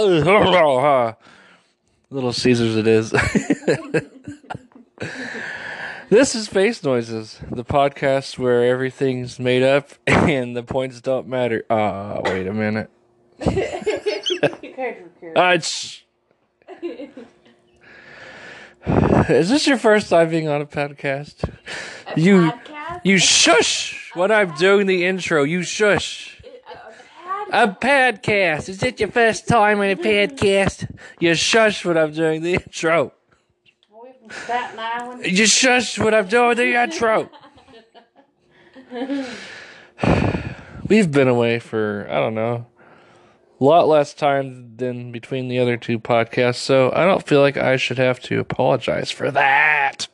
Little Caesars it is. this is Face Noises, the podcast where everything's made up and the points don't matter. Ah, wait a minute. Uh, it's, is this your first time being on a podcast? you podcast? you shush when I'm doing the intro. You shush. A podcast. Is it your first time on a podcast? You shush when I'm doing the intro. Away from Staten Island. You shush when I'm doing the intro. We've been away for, I don't know, a lot less time than between the other two podcasts, so I don't feel like I should have to apologize for that.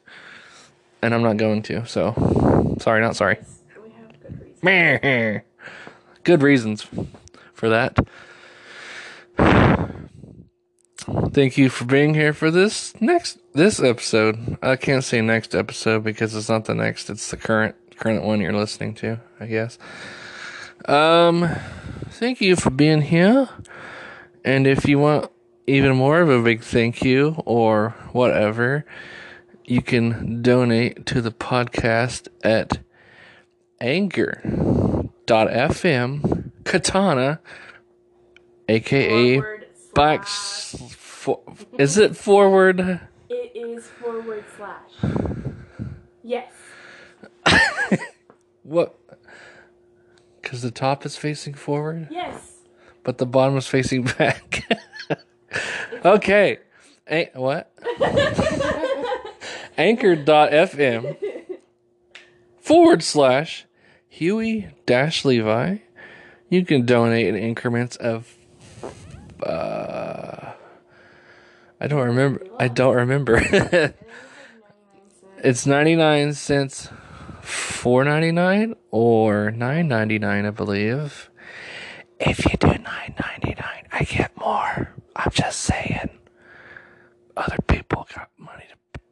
And I'm not going to, so sorry, not sorry. We have good reason. Meh. Good reasons for that. Thank you for being here for this next this episode. I can't say next episode because it's not the next, it's the current current one you're listening to, I guess. Um thank you for being here. And if you want even more of a big thank you or whatever, you can donate to the podcast at anchor.fm katana aka Forward back slash. for, is it forward It is forward slash. Yes. what because the top is facing forward Yes. but the bottom is facing back okay A- what anchor.fm forward slash huey dash levi you can donate in increments of uh i don't remember i don't remember. It's 99 cents 4.99 or 9.99 i believe. If you do 9.99 i get more. I'm just saying. Other people got money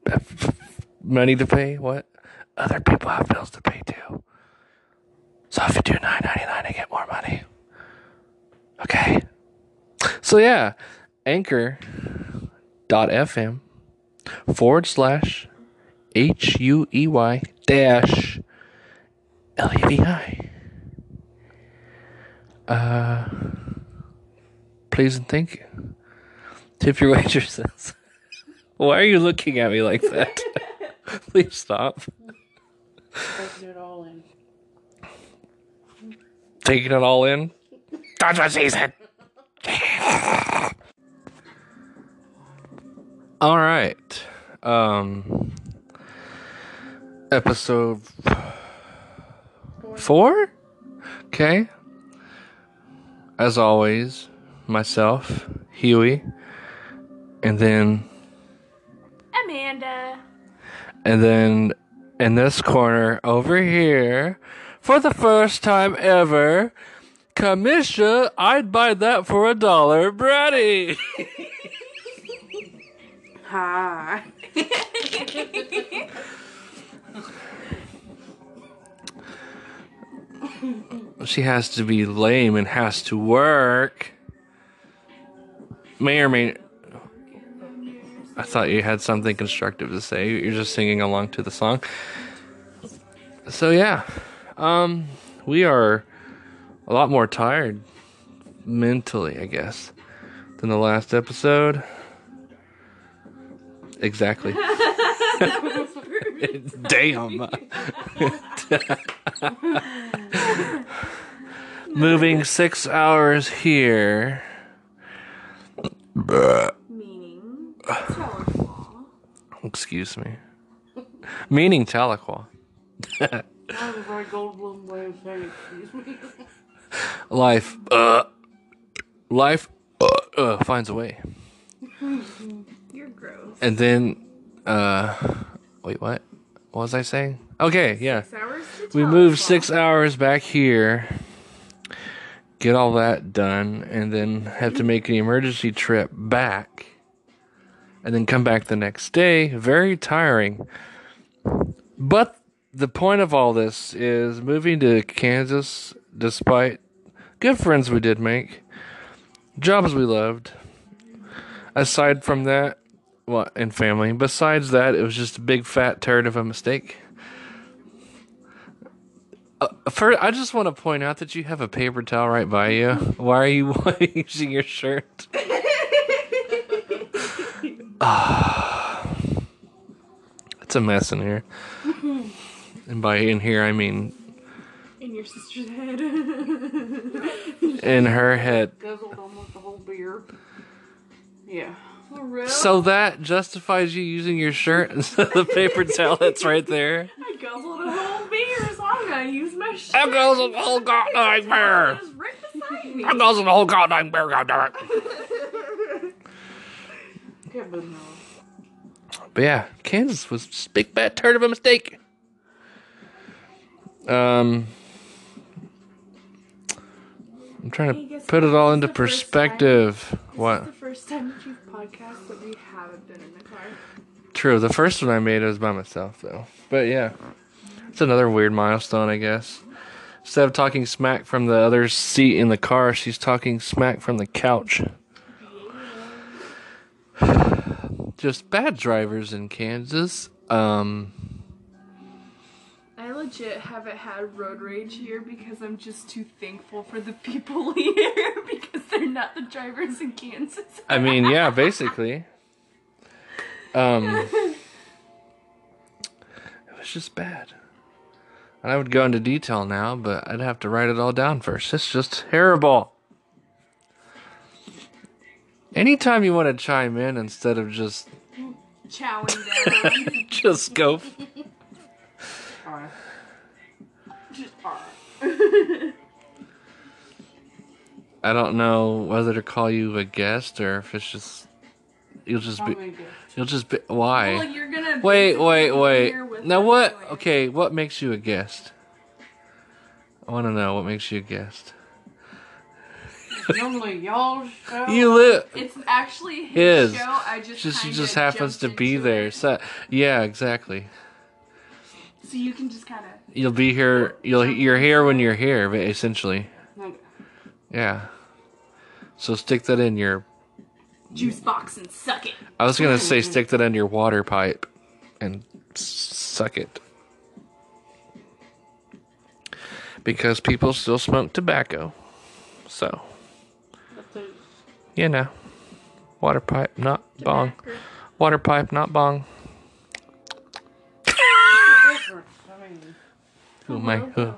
to money to pay what? Other people have bills to pay too so if you do 9.99 i get more money. Okay. So yeah. Anchor.fm forward slash h-u-e-y dash l-e-v-i uh please and thank you. Tip your waitresses. Why are you looking at me like that? Please stop Taking it all in. taking it that's what she said all right um episode four okay as always myself huey and then Amanda. and then in this corner over here for the first time ever Kamisha, I'd buy that for a dollar. Brady. Hi. she has to be lame and has to work. May or may. I thought you had something constructive to say. You're just singing along to the song. So yeah, um, we are a lot more tired mentally, I guess, than the last episode. Exactly. Damn. Moving six hours here. Meaning. Excuse me. Meaning Tahlequah. That was very Goldblum way of saying excuse me. Life, uh, life, uh, uh, finds a way. You're gross. And then, uh, wait, what? What was I saying? Okay, yeah. Six hours to We moved six hours back here, get all that done, and then have to make an emergency trip back, and then come back the next day. Very tiring. But the point of all this is moving to Kansas, despite good friends we did make, Jobs we loved. Aside from that, what and family. Besides that, it was just a big fat turd of a mistake. Uh, first, I just want to point out that you have a paper towel right by you. Why are you using your shirt? Ah, it's a mess in here. And by in here, I mean In your sister's head. in her head. Guzzled almost the whole beer. Yeah. Oh, so that justifies you using your shirt instead of the paper towel that's right there. I guzzled a whole beer, so I'm gonna use my shit. I guzzled a whole goddamn beer. It's right beside me. I guzzled the whole goddamn beer, goddamn it. Yeah, but no. But yeah, Kansas was just a big bad turd of a mistake. Um, I'm trying to put it all into perspective. What? the first time that you've podcast that we haven't been in the car. True. The first one I made was by myself, though. But yeah, it's another weird milestone, I guess. Instead of talking smack from the other seat in the car, she's talking smack from the couch. Just bad drivers in Kansas. Um, legit haven't had road rage here because I'm just too thankful for the people here because they're not the drivers in Kansas. I mean, yeah, basically. Um, it was just bad. And I would go into detail now, but I'd have to write it all down first. It's just terrible. Anytime you want to chime in instead of just Chowing down. just go. Alright. Just alright. I don't know whether to call you a guest or if it's just you'll just be you'll just be why. Well, you're gonna Wait, basically wait, wait. here with Now us what? anyway. Okay, what makes you a guest? I want to know what makes you a guest. Normally y'all show. You live. It's actually his, His. show. I just Just he kinda just happens to be into there. it. So yeah, exactly. So you can just kind of. You'll be here. You'll you're here when you're here. Essentially, yeah. So stick that in your. juice box and suck it. I was gonna say stick that in your water pipe, and suck it. Because people still smoke tobacco, so you know, water pipe not bong, water pipe not bong. Who uh-huh. am I? Who?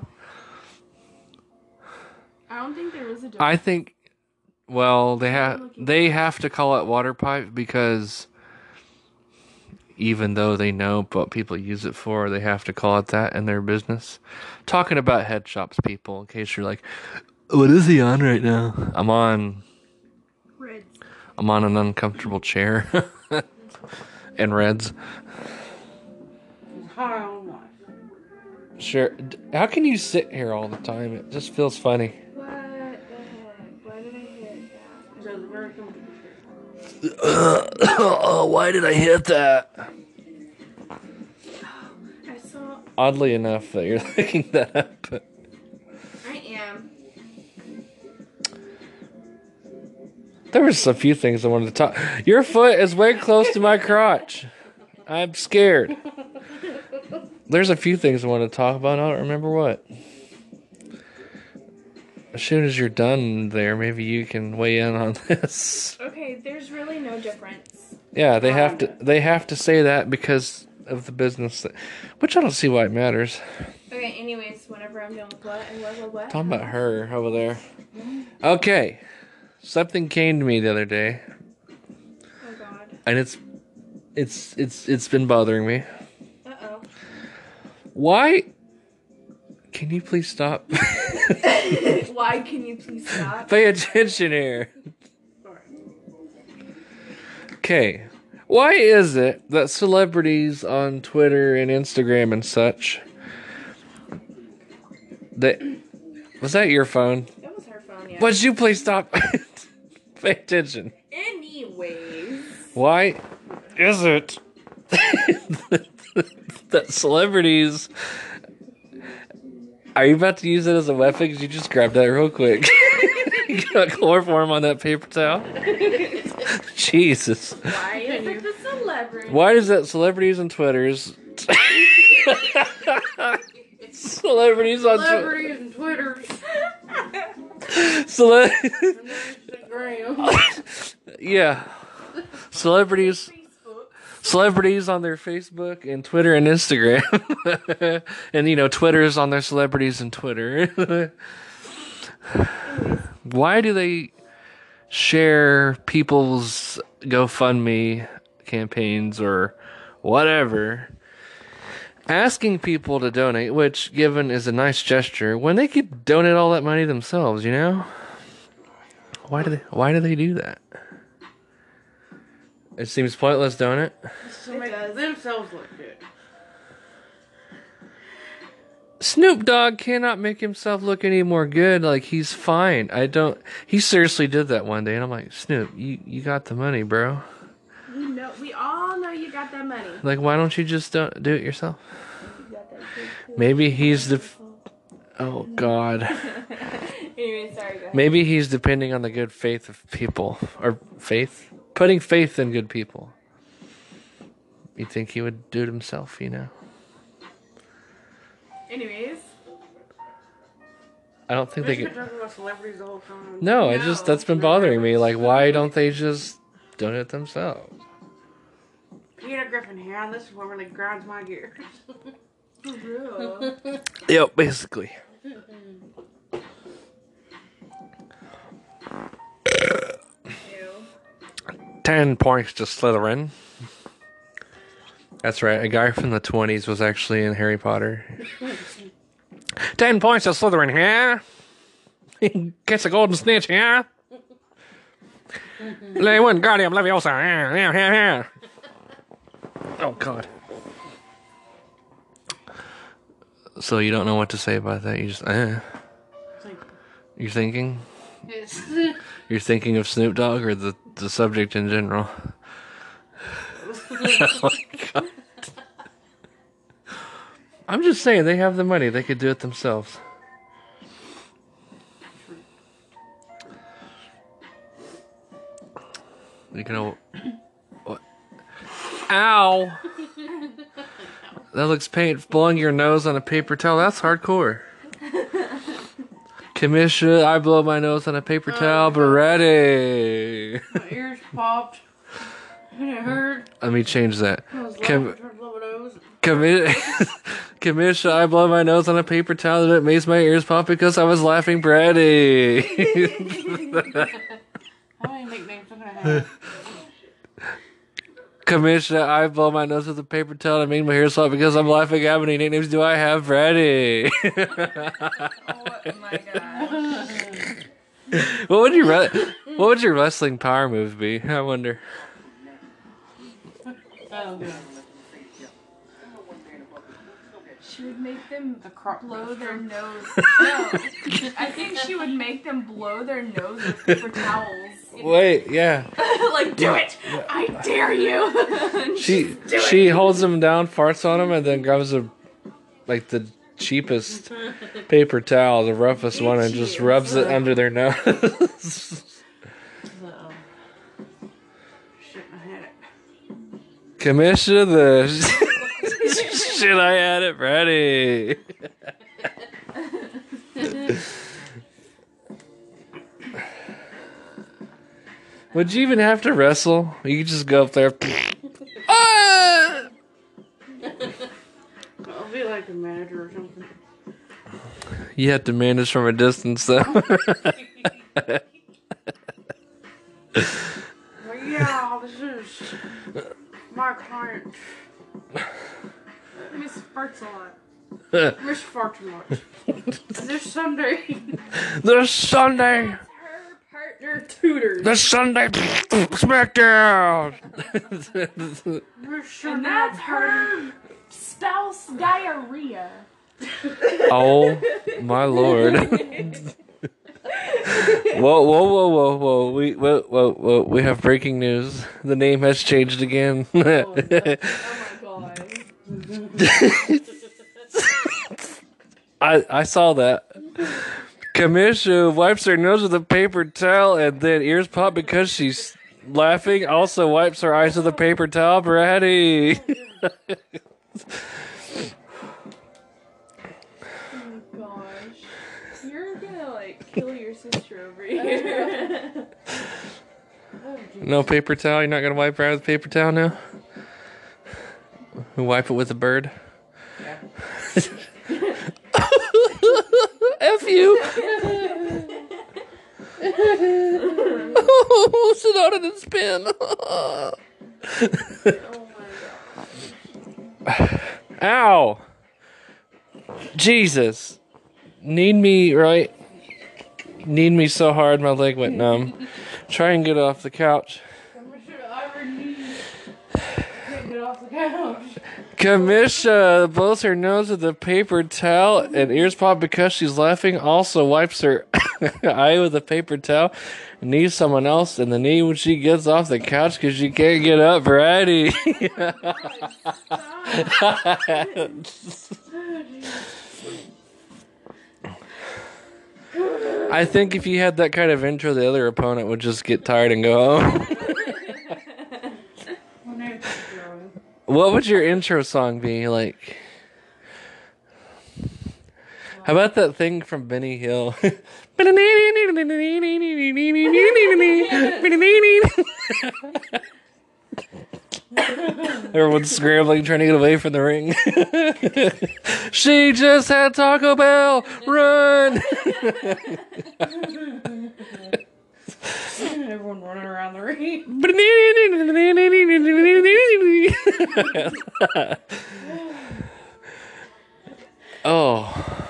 I don't think there is a difference. I think. Well, they have they have to call it water pipe because even though they know what people use it for, they have to call it that in their business. Talking about head shops, people, in case you're like, what is he on right now? I'm on. Reds. I'm on an uncomfortable chair. in reds. High on life. Sure. How can you sit here all the time? It just feels funny. What the heck? Why did I hit that? That was very oh, why did I hit that? I saw. Oddly enough, that you're looking that up. I am. There was a few things I wanted to talk. Your foot is way close to my crotch. I'm scared. There's a few things I want to talk about. I don't remember what. As soon as you're done there, maybe you can weigh in on this. Okay, there's really no difference. Yeah, they have um, to. They have to say that because of the business, that, which I don't see why it matters. Okay, anyways, whenever I'm done with what and what, what, what. Talking about her over there. Okay, something came to me the other day, Oh god. and it's, it's, it's, it's been bothering me. Why? Can you please stop? Why can you please stop? Pay attention here. Okay. Why is it that celebrities on Twitter and Instagram and such that was that your phone? That was her phone, yeah. Would you please stop? Pay attention. Anyways. Why is it that celebrities are you about to use it as a weapon? 'Cause you just grabbed that real quick. you got chloroform on that paper towel. Jesus. Why is it the celebrity? Why does that celebrities and Twitters? celebrities on Twitter. Celebrities and Twitters. Cele- yeah. Celebrities. Celebrities on their Facebook and Twitter and Instagram. and, you know, Twitter's on their celebrities and Twitter. Why do they share people's GoFundMe campaigns or whatever? Asking people to donate, which given is a nice gesture, when they could donate all that money themselves, you know? Why do they why do they do that? It seems pointless, don't it? To make themselves look good. Snoop Dogg cannot make himself look any more good. Like he's fine. I don't. He seriously did that one day, and I'm like, Snoop, you you got the money, bro. We know. We all know you got that money. Like, why don't you just don't do it yourself? Maybe he's the. Oh God. anyway, sorry. Go ahead. Maybe he's depending on the good faith of people or faith, putting faith in good people. You'd think he would do it himself? You know. Anyways, I don't think We've they been could. talking about the time. No, I just that's been bothering me. Like, why don't they just donate it themselves? Peter Griffin here, and this is what really grinds my gears. for real. Yep, basically. Ten points to Slytherin. That's right. A guy from the twenties was actually in Harry Potter. Ten points to Slytherin, yeah. He gets a golden snitch, yeah. Lay one guardian leviosa, yeah, yeah, yeah, yeah. Oh God. So you don't know what to say about that? You just, eh. You're thinking? It's, You're thinking of Snoop Dogg or the, the subject in general? oh my god. I'm just saying they have the money. They could do it themselves. You know what? Ow! That looks paint blowing your nose on a paper towel. That's hardcore. Kamisha, I blow my nose on a paper oh, towel, but ready. my ears popped. And it hurt. Let me change that. I was Kim- laughing, trying to blow my nose. Commi- Kamisha, I blow my nose on a paper towel and it makes my ears pop because I was laughing, Brady. How many nicknames am gonna have? Kamisha, I blow my nose with a paper towel and made my hair pop because I'm laughing. at How many nicknames do I have, Brady? oh my gosh. what would your re- What would your wrestling power move be? I wonder. Oh, make them The crop blow their nose. No, I think she would make them blow their nose with paper towels. Wait, yeah. like, do it! I dare you! She she holds them down, farts on them, and then grabs a like the cheapest paper towel, the roughest one, and just rubs it under their nose. Uh-oh. Shouldn't have had it. Commissioner the shit I had it ready. Would you even have to wrestle? You could just go up there. Ah! I'll be like a manager or something. You have to manage from a distance, though. Miss Fortune. this Sunday, this Sunday, Her partner tutors. this Sunday, SmackDown. Miss And that's her spouse diarrhea. oh my lord! whoa, whoa, whoa, whoa, whoa! We, whoa, whoa, whoa! We have breaking news. The name has changed again. Oh, oh my god. I I saw that. Kamisha wipes her nose with a paper towel and then ears pop because she's laughing. Also wipes her eyes with a paper towel. Brady. Oh gosh. You're gonna like kill your sister over here. Oh, no paper towel. You're not gonna wipe her eye with paper towel now. We wipe it with a bird. F you. oh, sit on spin. Ow. Jesus. Need me, right? Need me so hard my leg went numb. Try and get off the couch. Get off the couch. Kamisha blows her nose with a paper towel and ears pop because she's laughing. Also wipes her eye with a paper towel. Needs someone else in the knee when she gets off the couch because she can't get up. Variety. I think if you had that kind of intro, the other opponent would just get tired and go home. What would your intro song be like? How about that thing from Benny Hill? Everyone's scrambling, trying to get away from the ring. she just had Taco Bell. Run! Everyone running around the ring. oh,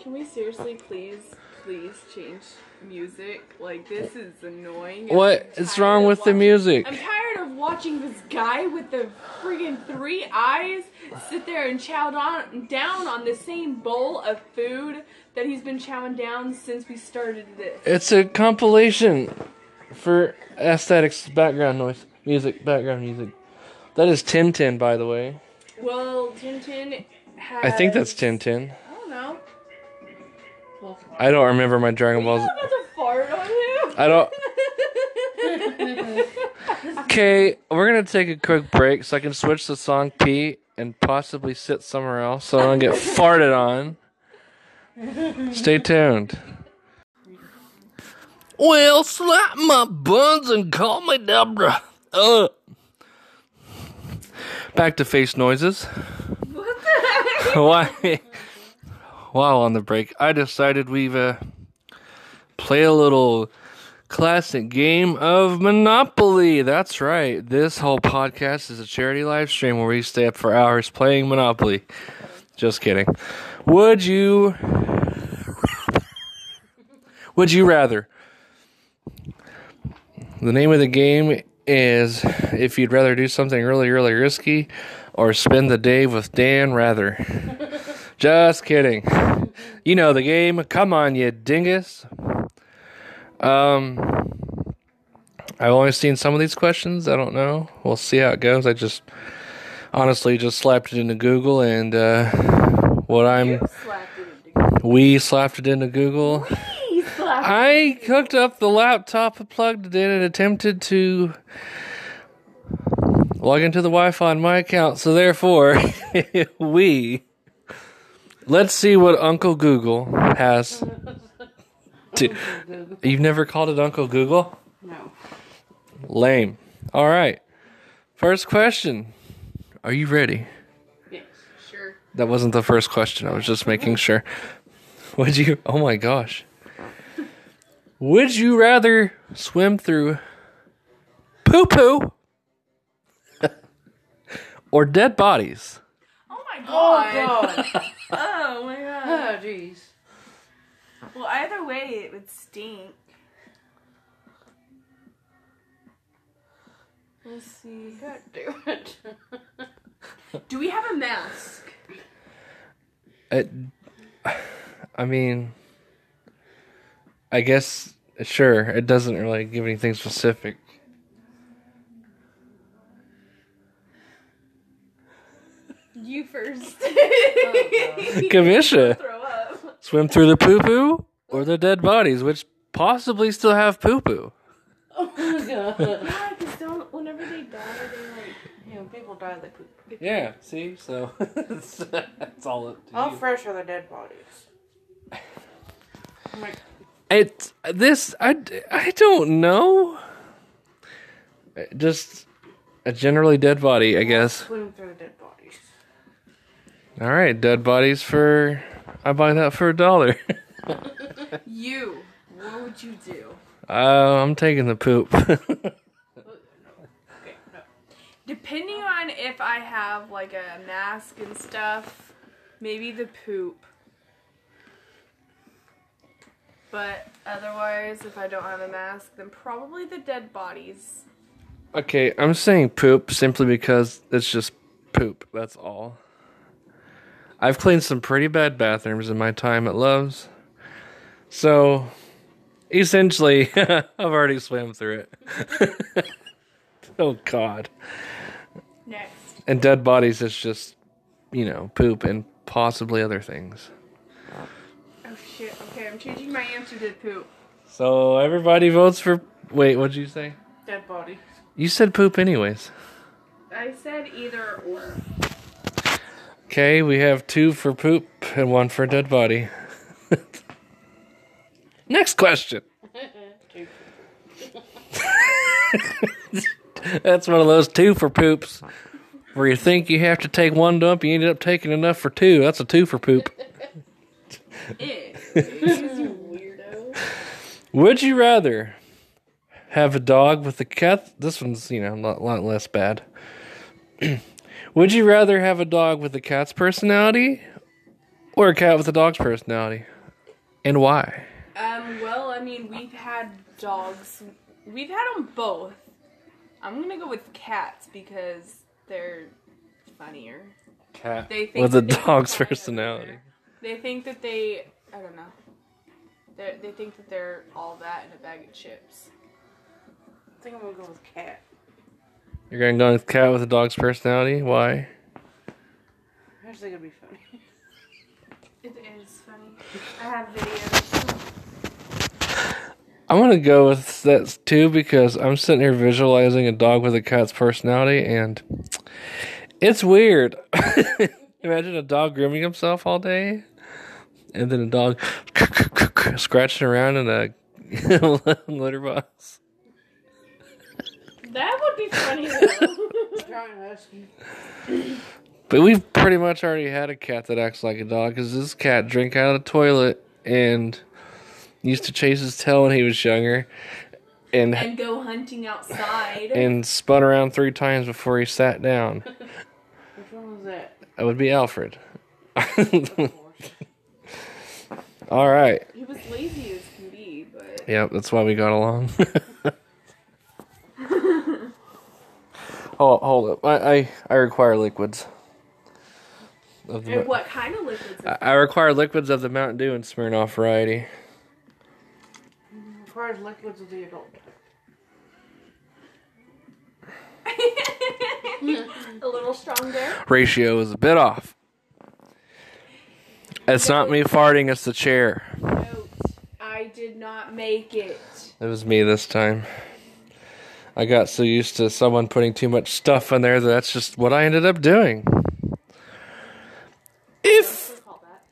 Can we seriously please, please change music? Like this is annoying. what I'm is tired wrong of with the watching- music? I'm tired of watching this guy with the friggin' three eyes sit there and chow down, down on the same bowl of food that he's been chowing down since we started this. It's a compilation for aesthetics, background noise, music, background music. That is Tintin, by the way. Well, Tintin has. I think that's Tintin. I don't know. I don't remember my Dragon Are you Balls. about to fart on him? I don't. Okay, we're gonna take a quick break so I can switch the song P and possibly sit somewhere else so I don't get farted on. Stay tuned. Well, slap my buns and call me Deborah. Uh. Back to face noises. What the heck? Why? While on the break, I decided we've uh, play a little classic game of Monopoly. That's right. This whole podcast is a charity live stream where we stay up for hours playing Monopoly. Just kidding. Would you? Would you rather? The name of the game is if you'd rather do something really, really risky or spend the day with Dan Rather. Just kidding. You know the game. Come on, you dingus. Um, I've only seen some of these questions. I don't know. We'll see how it goes. I just honestly just slapped it into Google, and uh, what I'm Slapped we slapped it into Google. I hooked up the laptop, plugged it in, and attempted to log into the Wi-Fi on my account. So therefore, we let's see what Uncle Google has. To, you've never called it Uncle Google? No. Lame. All right. First question. Are you ready? Yes. Sure. That wasn't the first question. I was just making sure. Would you? Oh my gosh. Would you rather swim through poo poo or dead bodies? Oh my god. Oh god. god. Oh my god. oh jeez. Well, either way, it would stink. Let's see. God damn it. Do we have a mask? It, I mean, I guess sure. It doesn't really give anything specific. You first. Oh, Kamisha, Throw up. Swim through the poo poo or the dead bodies, which possibly still have poo poo. Oh my god. Yeah, because don't whenever they die, they like. You know, people die, they poop. Yeah, see? So that's, that's all it How fresh are the dead bodies? I'm like, It this I, I don't know. Just a generally dead body, I guess. swim through the dead bodies. All right, dead bodies for I buy that for a dollar. You, what would you do? Uh, I'm taking the poop. Okay, no. Depending on if I have like a mask and stuff, maybe the poop. But otherwise, if I don't have a mask, then probably the dead bodies. okay, I'm saying poop simply because it's just poop. That's all. I've cleaned some pretty bad bathrooms in my time at Love's. So, essentially, I've already swam through it. oh, God. Next. And dead bodies is just, you know, poop and possibly other things. Shit. Okay, I'm changing my answer to poop. So everybody votes for. Wait, what'd you say? Dead body. You said poop, anyways. I said either or. Okay, we have two for poop and one for dead body. Next question. That's one of those two for poops where you think you have to take one dump, you ended up taking enough for two. That's a two for poop. you weirdo. Would you rather have a dog with a cat? This one's, you know, a lot, lot less bad. Would you rather have a dog with a cat's personality or a cat with a dog's personality? And why? Um, well, I mean, we've had dogs. We've had them both. I'm gonna go with cats because they're funnier. Cat They think with a that they can dog's personality. They think that they, I don't know. They they think that they're all that in a bag of chips. I think I'm gonna go with cat. You're gonna go with cat with a dog's personality? Why? I just think it'd be funny. It is funny. I have videos. I'm gonna go with that too because I'm sitting here visualizing a dog with a cat's personality, and it's weird. Imagine a dog grooming himself all day, and then a dog scratching around in a litter box. That would be funny though. But we've pretty much already had a cat that acts like a dog because this cat drank out of the toilet and used to chase his tail when he was younger, and and go hunting outside. and spun around three times before he sat down. Which one was that? That would be Alfred. All right. he was lazy as can be, but Yep, that's why we got along. oh, hold up. I, I, I require liquids. Of the, and what kind of liquids? I, I require liquids of the Mountain Dew and Smirnoff variety. As far as liquids of the adult. a little stronger. Ratio is a bit off. It's not me farting, it's the chair. Note, I did not make it. It was me this time. I got so used to someone putting too much stuff in there that that's just what I ended up doing. If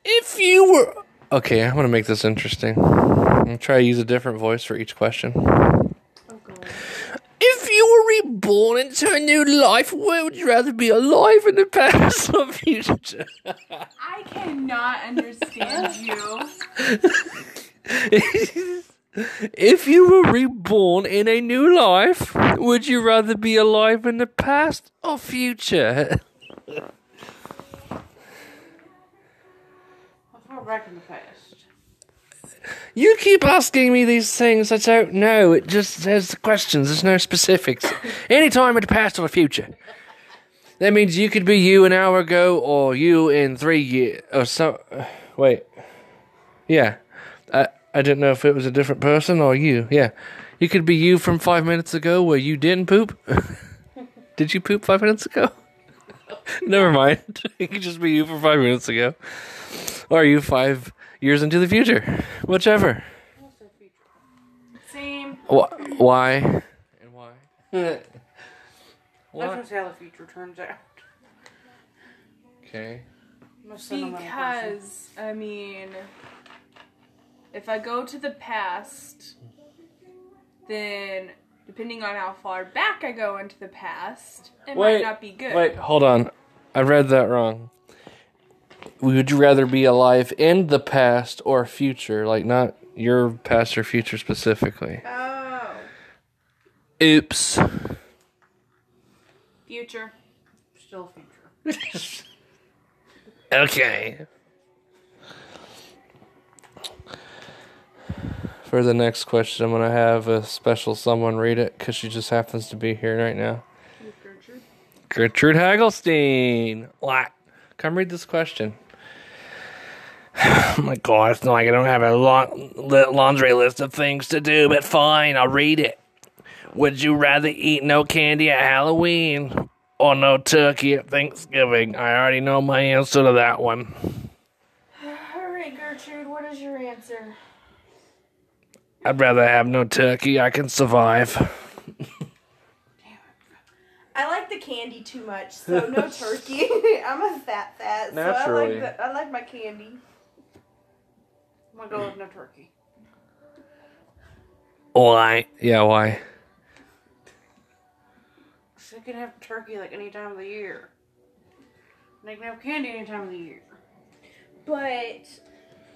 if you were okay, I'm gonna make this interesting. I'm gonna try to use a different voice for each question. Oh god. If you reborn into a new life, where would you rather be alive in the past or future? I cannot understand you. if you were reborn in a new life, would you rather be alive in the past or future? Far back in the past? You keep asking me these things I don't know. It just says questions. There's no specifics. Any time in the past or the future. That means you could be you an hour ago or you in three years or so. uh, Wait. Yeah. I I didn't know if it was a different person or you. Yeah. You could be you from five minutes ago where you didn't poop. Did you poop five minutes ago? Never mind. it could just be you from five minutes ago. Or you five years into the future. Whichever. Same. Wh- why? And why? Let's just see how the future turns out. Okay. I'm a sentimental person. Because, I mean, if I go to the past, then depending on how far back I go into the past, it Wait, might not be good. Wait, hold on. I read that wrong. Would you rather be alive in the past or future? Like, not your past or future specifically. Oh. Oops. Future. Still future. Okay. For the next question, I'm going to have a special someone read it because she just happens to be here right now. Gertrude. Gertrude Hagelstein. What? Come read this question. Oh my god, it's not like I don't have a long laundry list of things to do, but fine, I'll read it. Would you rather eat no candy at Halloween or no turkey at Thanksgiving? I already know my answer to that one. Alright, Gertrude, what is your answer? I'd rather have no turkey. I can survive. I like the candy too much, so no turkey. I'm a fat fat, so Naturally. I like the, I like my candy. I'm gonna go with no turkey. Why? Yeah, why? So you can have turkey like any time of the year. And they can have candy any time of the year. But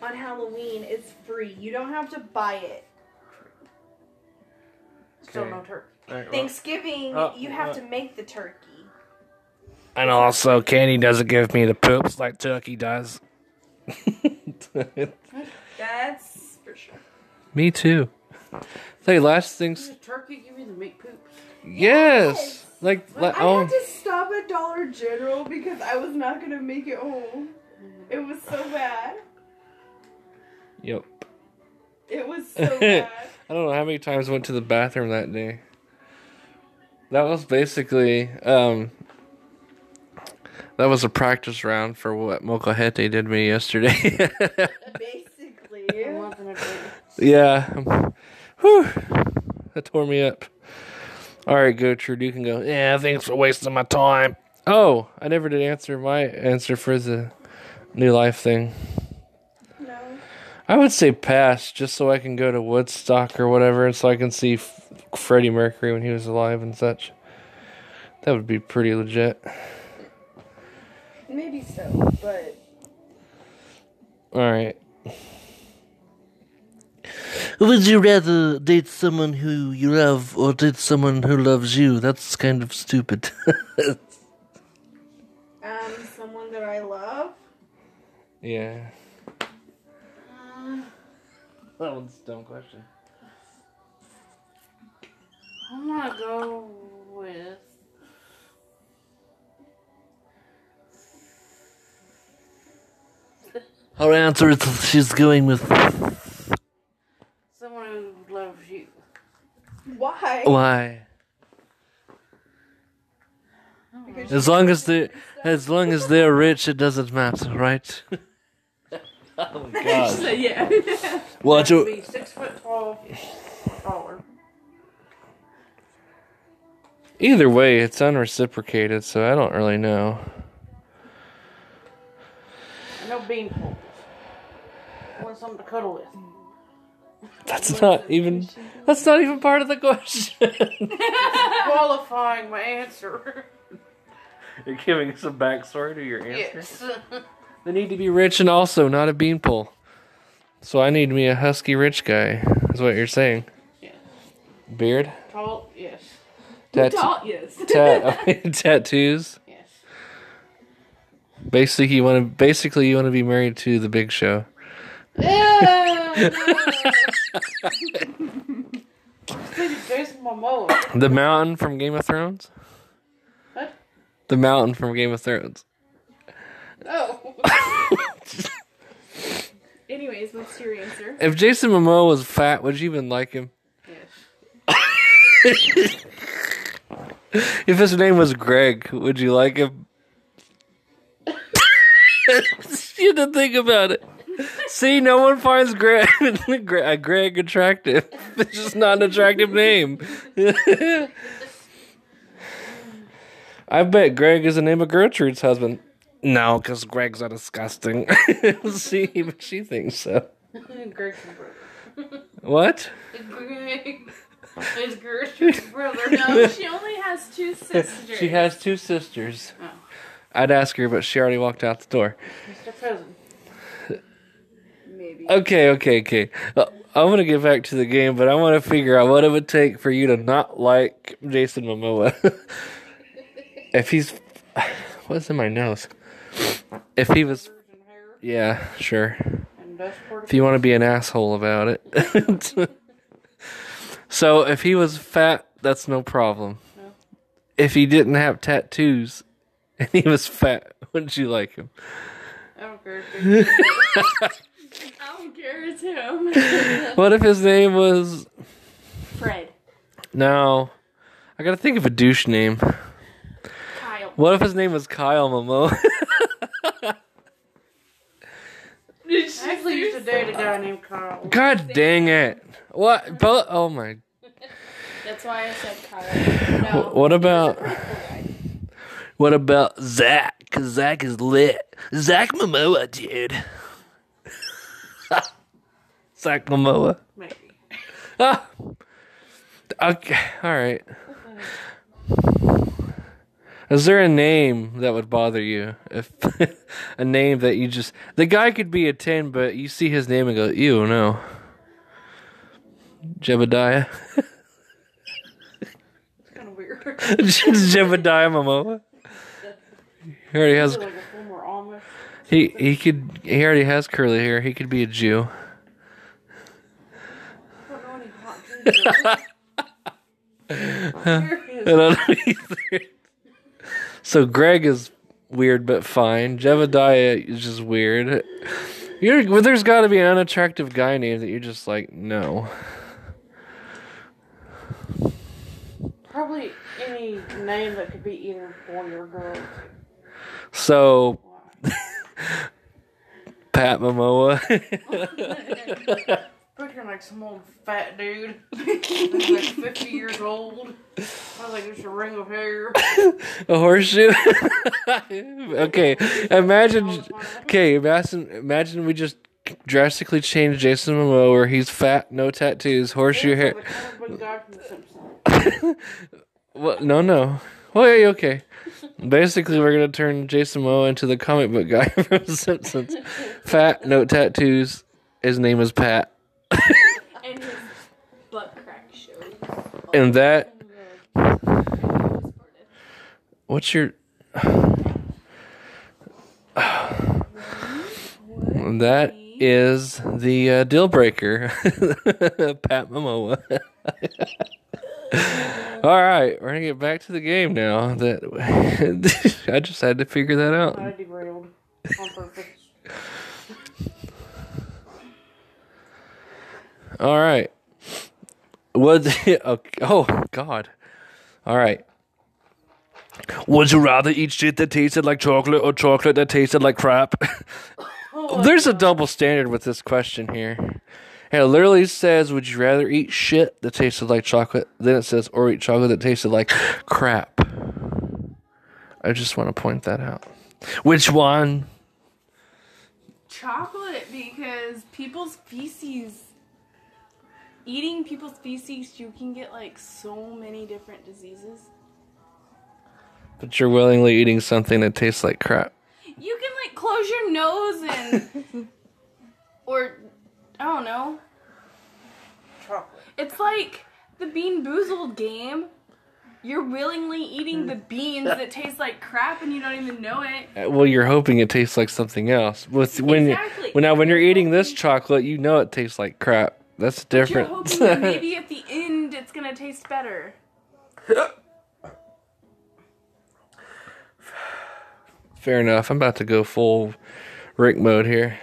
on Halloween, it's free. You don't have to buy it. Still Okay. no turkey. Thanksgiving, Oh, you have uh, to make the turkey. And also, candy doesn't give me the poops like turkey does. That's for sure. me too. Say last things. Does turkey give you the meat poops? Yes. Like, la- I oh, had to stop at Dollar General because I was not gonna make it home. It was so bad. yep. It was so bad. I don't know how many times I went to the bathroom that day. That was basically um that was a practice round for what Mokahete did me yesterday. Basically. A month in advance. yeah. Whew. That tore me up. Alright, Gertrude, you can go. Yeah, thanks for wasting my time. Oh, I never did answer my answer for the new life thing. No. I would say pass, just so I can go to Woodstock or whatever, and so I can see F- Freddie Mercury when he was alive and such. That would be pretty legit. Maybe so, but All right. Would you rather date someone who you love or date someone who loves you? That's kind of stupid. um, someone that I love. yeah. That one's a dumb question. I'm gonna go with. Her answer is she's going with Someone who loves you. Why? why? As long as they, as long as they're rich, it doesn't matter, right? oh my So, yeah. Well, Have to be six foot tall, either way, it's unreciprocated, so I don't really know. And no bean poles. I want something to cuddle with. That's not even. That's not even part of the question. Qualifying my answer. You're giving us a backstory to your answer. yes. They need to be rich and also not a beanpole. So I need me a husky rich guy. Is what you're saying? Yeah. Beard, Tall. Yes. Tat- Tall, yes. tat- tattoos. Yes. Basically, you want to. Basically, you want to be married to the Big Show. Yeah. Jason Momoa. The Mountain from Game of Thrones. What? The Mountain from Game of Thrones. No. Oh. Anyways, what's your answer? If Jason Momoa was fat, would you even like him? Yes. If his name was Greg, would you like him? you to think about it. See, no one finds Greg, uh, Greg attractive. It's just not an attractive name. I bet Greg is the name of Gertrude's husband. No, because Greg's not disgusting. See, but she thinks so. Greg's brother. What? Greg. It's Gertrude's brother. No, she only has two sisters. She has two sisters. Oh. I'd ask her, but she already walked out the door. Mr. Cousin. maybe. Okay, okay, okay. I want to get back to the game, but I want to figure out what it would take for you to not like Jason Momoa. if he's. What's in my nose? If he was. Yeah, sure. If you want to be an asshole about it. so, if he was fat, that's no problem. No. If he didn't have tattoos and he was fat, wouldn't you like him? I don't care. I don't care, it's him. What if his name was. Fred. No. I gotta think of a douche name. Kyle. What if his name was Kyle Momo? I actually used to date a guy named Kyle. God dang it! What? But oh my! That's why I said Kyle. No. What about what about Zach? Cause Zach is lit. Zach Momoa, dude. Zach Momoa. Maybe. Ah. Okay. All right. Is there a name that would bother you? If a name that you just the guy could be a ten, but you see his name and go, "Ew, no." Jebediah. It's kind of weird. Jebediah Momoa. He already has like a former Amish. he he could he already has curly hair. He could be a Jew. I don't know any hot Jews. I don't know either. So Greg is weird but fine. Jebediah is just weird. You're, well, there's got to be an unattractive guy name that you're just like no. Probably any name that could be either boy or girl. So Pat Momoa. Picture like some old fat dude. Like 50 years old. Has like just a ring of hair. a horseshoe. okay, imagine. Okay, imagine. Imagine we just drastically change Jason Momoa, where he's fat, no tattoos, horseshoe hair. Like the comic book guy from The Simpsons. Well, no, no. Well, yeah, okay. Basically, we're gonna turn Jason Momoa into the comic book guy from The Simpsons. Fat, no tattoos. His name is Pat, And his butt crack shows. and that. What's your? That is the uh, deal breaker, Pat Momoa. All right, we're gonna get back to the game now. That I just had to figure that out. I derailed on purpose. All right. What? Okay. Oh God. All right. Would you rather eat shit that tasted like chocolate or chocolate that tasted like crap? Oh, There's a double standard with this question here. And it literally says, "Would you rather eat shit that tasted like chocolate?" Then it says, "Or eat chocolate that tasted like crap." I just want to point that out. Which one? Chocolate because people's feces. Eating people's feces, you can get like so many different diseases. But you're willingly eating something that tastes like crap. You can like close your nose and. or. I don't know. Chocolate. It's like the Bean Boozled game. You're willingly eating the beans that taste like crap and you don't even know it. Uh, Well, you're hoping it tastes like something else. With when Exactly. when now when you're eating this chocolate, you know it tastes like crap. That's different. You're different. hoping that maybe at the end it's gonna taste better. Fair enough. I'm about to go full Rick mode here.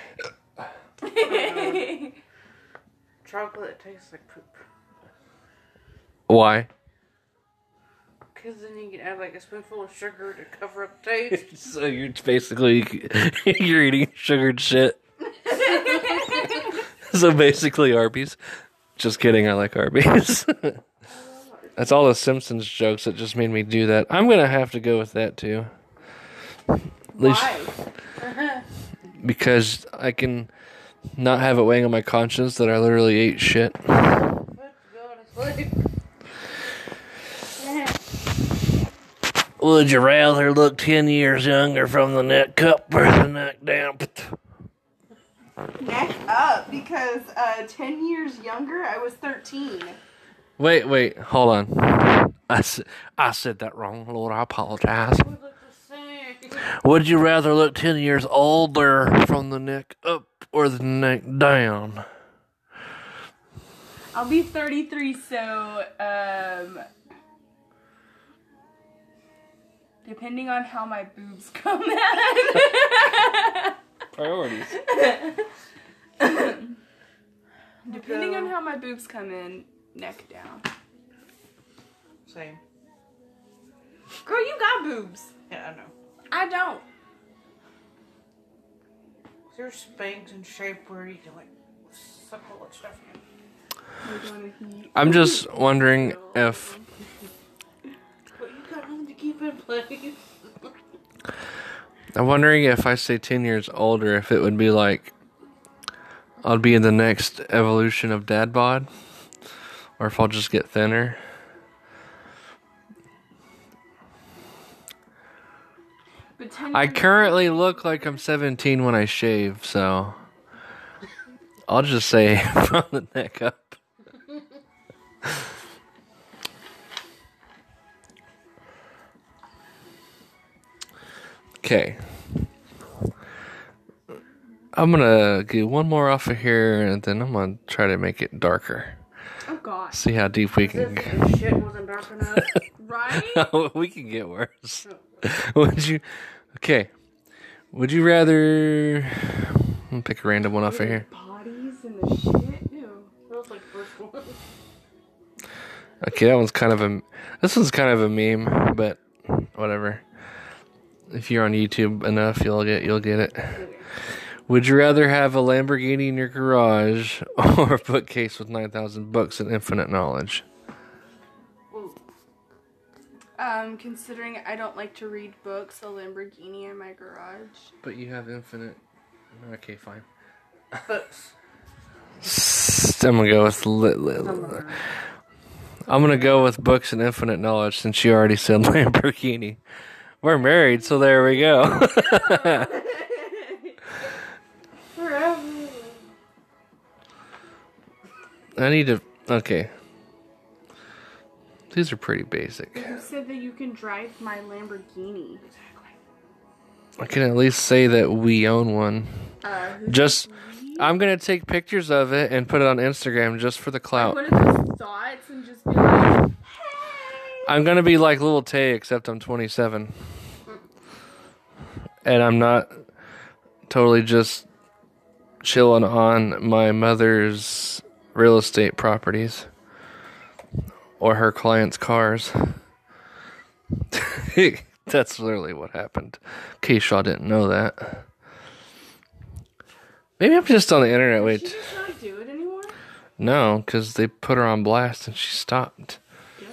Chocolate tastes like poop. Why? Because then you can add like a spoonful of sugar to cover up taste. So you're basically you're eating sugared shit. so basically Arby's. Just kidding, I like Arby's. That's all the Simpsons jokes that just made me do that. I'm gonna have to go with that too. At least Why? because I can not have it weighing on my conscience that I literally ate shit. Let's go to sleep. Would you rather look 10 years younger from the neck up or the neck down? Neck up because uh, 10 years younger, I was 13. Wait, wait, hold on. I, I said that wrong, Lord. I apologize. We look the same. Would you rather look 10 years older from the neck up or the neck down? I'll be 33, so um, depending on how my boobs come out. Priorities. depending on how my boobs come in, neck down. Same. Girl, you got boobs. Yeah, I know. I don't. There's Spanx in shape where you can like suck all that stuff in. I'm just wondering if. But you got nothing to keep in place. I'm wondering if I say 10 years older, if it would be like. I'll be in the next evolution of dad bod, or if I'll just get thinner. I currently look like I'm 17 when I shave, so I'll just say from the neck up. Okay. I'm gonna get one more off of here and then I'm gonna try to make it darker. Oh gosh. See how deep we can this shit wasn't dark enough. Right? we can get worse. Oh. Would you? Okay. Would you rather? Pick a random one off of here. Bodies and the shit. Ew. that was like first one. Okay, that one's kind of a. This one's kind of a meme, but whatever. If you're on YouTube enough, you'll get you'll get it. Would you rather have a Lamborghini in your garage or a bookcase with nine thousand books and infinite knowledge? Um, considering I don't like to read books, a Lamborghini in my garage. But you have infinite. Okay, fine. Books. I'm gonna go with. Li- li- I'm gonna go with books and infinite knowledge since you already said Lamborghini. We're married, so there we go. Forever. I need to. Okay. These are pretty basic. You said that you can drive my Lamborghini. I can at least say that we own one. Uh, Just, I'm gonna take pictures of it and put it on Instagram just for the clout. one of those thoughts and just be like, hey. I'm gonna be like Lil Tay, except I'm 27, and I'm not totally just chilling on my mother's real estate properties or her clients' cars. That's literally what happened. In didn't know that. Maybe I'm just on the internet. Does Wait, not do it anymore? no, because they put her on blast and she stopped. Good.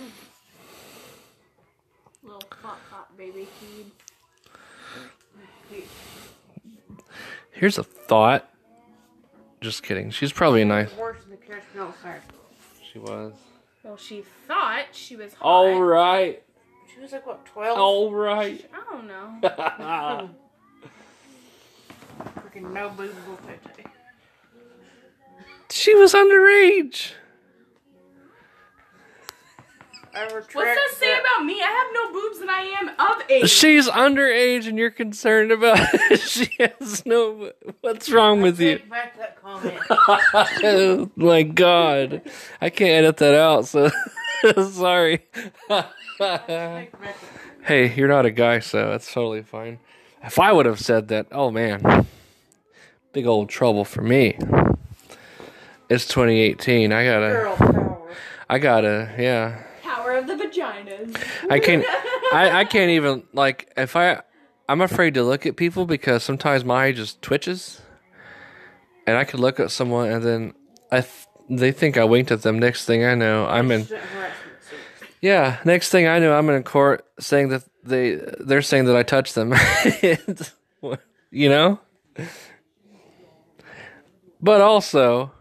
Little thought thought baby. Here's a thought. Just kidding. She's probably nice. Worse than the no sorry. She was. Well, she thought she was hot. All right. She was like what, twelve? All right. I don't know. Freaking no boobable tete. she was underage. I retract What's that say about me? I have no boobs and I am of age. She's underage, and you're concerned about. she has no. What's wrong with you? Back that comment. oh my god, I can't edit that out. So sorry. Take back that. hey, you're not a guy, so that's totally fine. If I would have said that, oh man, big old trouble for me. It's 2018. I gotta. Girl power. I gotta. Yeah. Power of the vaginas. I can't. I, I can't even like if I. I'm afraid to look at people because sometimes my eye just twitches, and I could look at someone and then I th- they think I winked at them. Next thing I know, I'm in. Sexual harassment suit. Yeah, next thing I know, I'm in court saying that they they're saying that I touched them. you know? But also,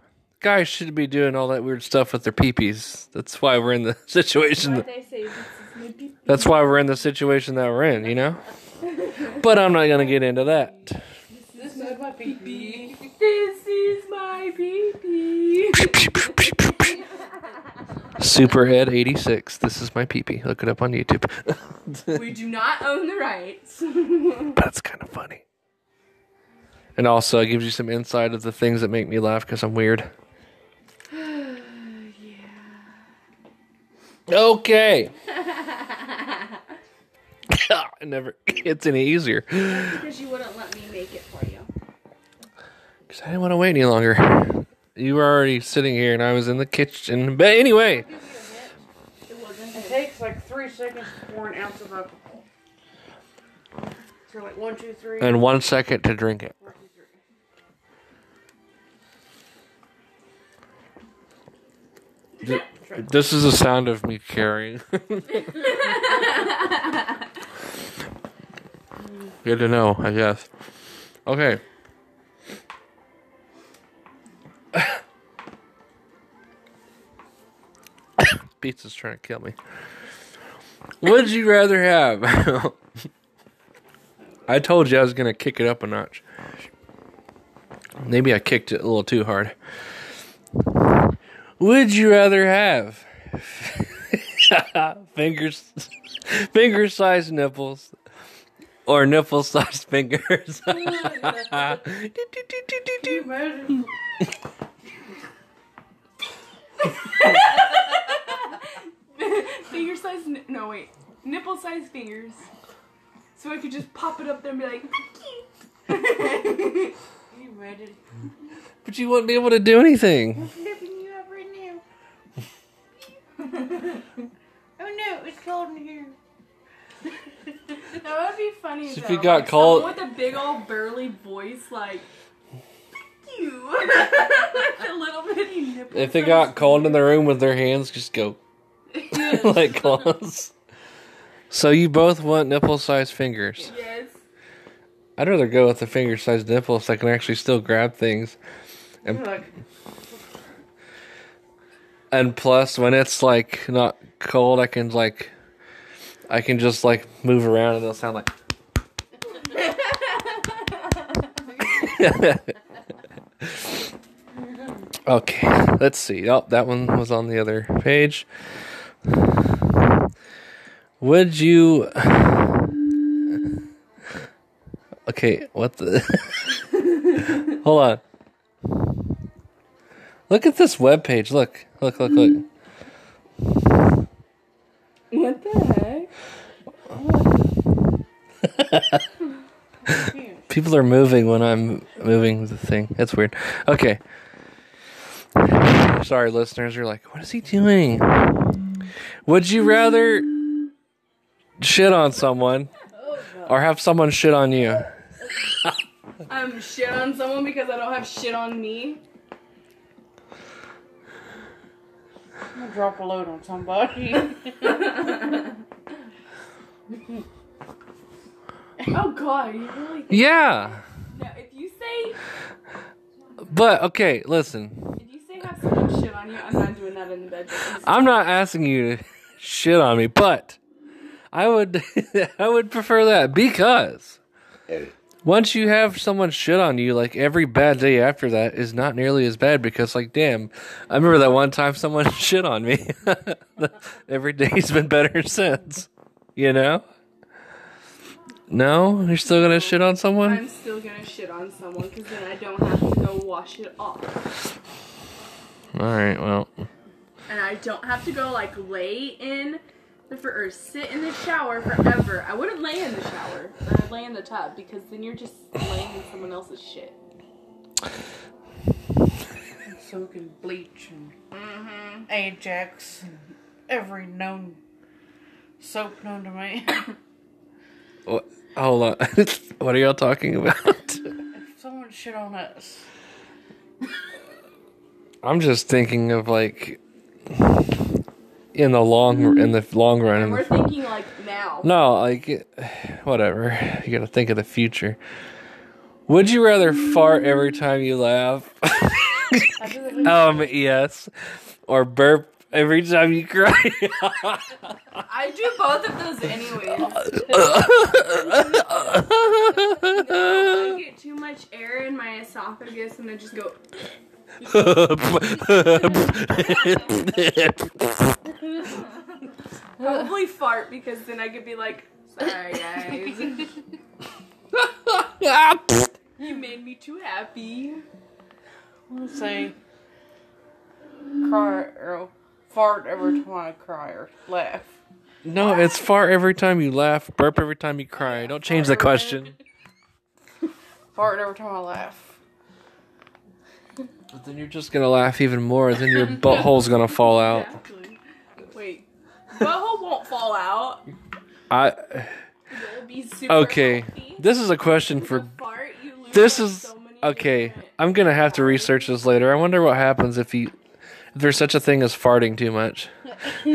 guys should be doing all that weird stuff with their peepees. That's why we're in the situation. Why they say this is my pee That's why we're in the situation that we're in, you know? But I'm not going to get into that. This is my pee This is my pee pee. Super Ed 86. This is my peepee. Look it up on YouTube. we do not own the rights. it's kind of funny. And also, it gives you some insight of the things that make me laugh because I'm weird. Okay. it never gets any easier because you wouldn't let me make it for you. because I didn't want to wait any longer. You were already sitting here, and I was in the kitchen. But anyway, It takes like three seconds to pour an ounce of alcohol. So like one, two, three. and one second to drink it. one, two, three. This is the sound of me carrying. Good to know, I guess. Okay. Pizza's trying to kill me. Would you rather have? I told you I was gonna kick it up a notch. Maybe I kicked it a little too hard. Would you rather have fingers, finger sized nipples, or nipple sized fingers? Finger size, n- no wait, nipple size fingers. So I could just pop it up there and be like, Can you imagine? but you wouldn't be able to do anything. Oh no, it's cold in here. that would be funny. So if though. you got like called- with a big old burly voice, like. thank You. a little bitty nipple. If they got cold in the room with their hands, just go like claws. So you both want nipple sized fingers. Yes. I'd rather go with the finger sized nipples so I can actually still grab things. You're like, And plus, when it's like not cold, I can like, I can just like move around and it'll sound like. okay, let's see. Oh, that one was on the other page. Would you? Okay, what the? Hold on. Look at this web page. Look, look, look, look. What the heck? People are moving when I'm moving the thing. That's weird. Okay. Sorry, listeners. You're like, what is he doing? Would you rather shit on someone or have someone shit on you? I'm um, shit on someone because I don't have shit on me. I'm gonna drop a load on somebody. Oh god, you really Yeah. no, if you say But, okay, listen. if you say have someone shit on you, I'm not doing that in the bedroom. I'm not asking you to shit on me, but I would I would prefer that because once you have someone shit on you, like every bad day after that is not nearly as bad because like damn, I remember that one time someone shit on me. every day's been better since. You know? No? You're still gonna shit on someone? I'm still gonna shit on someone because then I don't have to go wash it off. Alright, well. And I don't have to go like lay in the fr- or sit in the shower forever. I wouldn't lay in the shower, but I'd lay in the tub because then you're just laying in someone else's shit. Soaking bleach and mm-hmm. Ajax and every known soap known to me. What, hold on. what are y'all talking about? if someone shit on us, I'm just thinking of like in the long in the long run. And we're thinking like now. no, like whatever. You got to think of the future. Would you rather fart every time you laugh? um, yes, or burp every time you cry. I do both of those anyways. I get too much air in my esophagus and I just go. Probably fart because then I could be like, sorry guys. you made me too happy. Let's say cry or fart every time I cry or laugh. no, it's fart every time you laugh, burp every time you cry. Don't change the question. Fart every time I laugh. But then you're just gonna laugh even more. Then your butthole's gonna fall out. Exactly. Wait, butthole won't fall out. I It'll be super okay. healthy. This is a question for fart, you This is so many okay. different- I'm gonna have to research this later. I wonder what happens if you if there's such a thing as farting too much.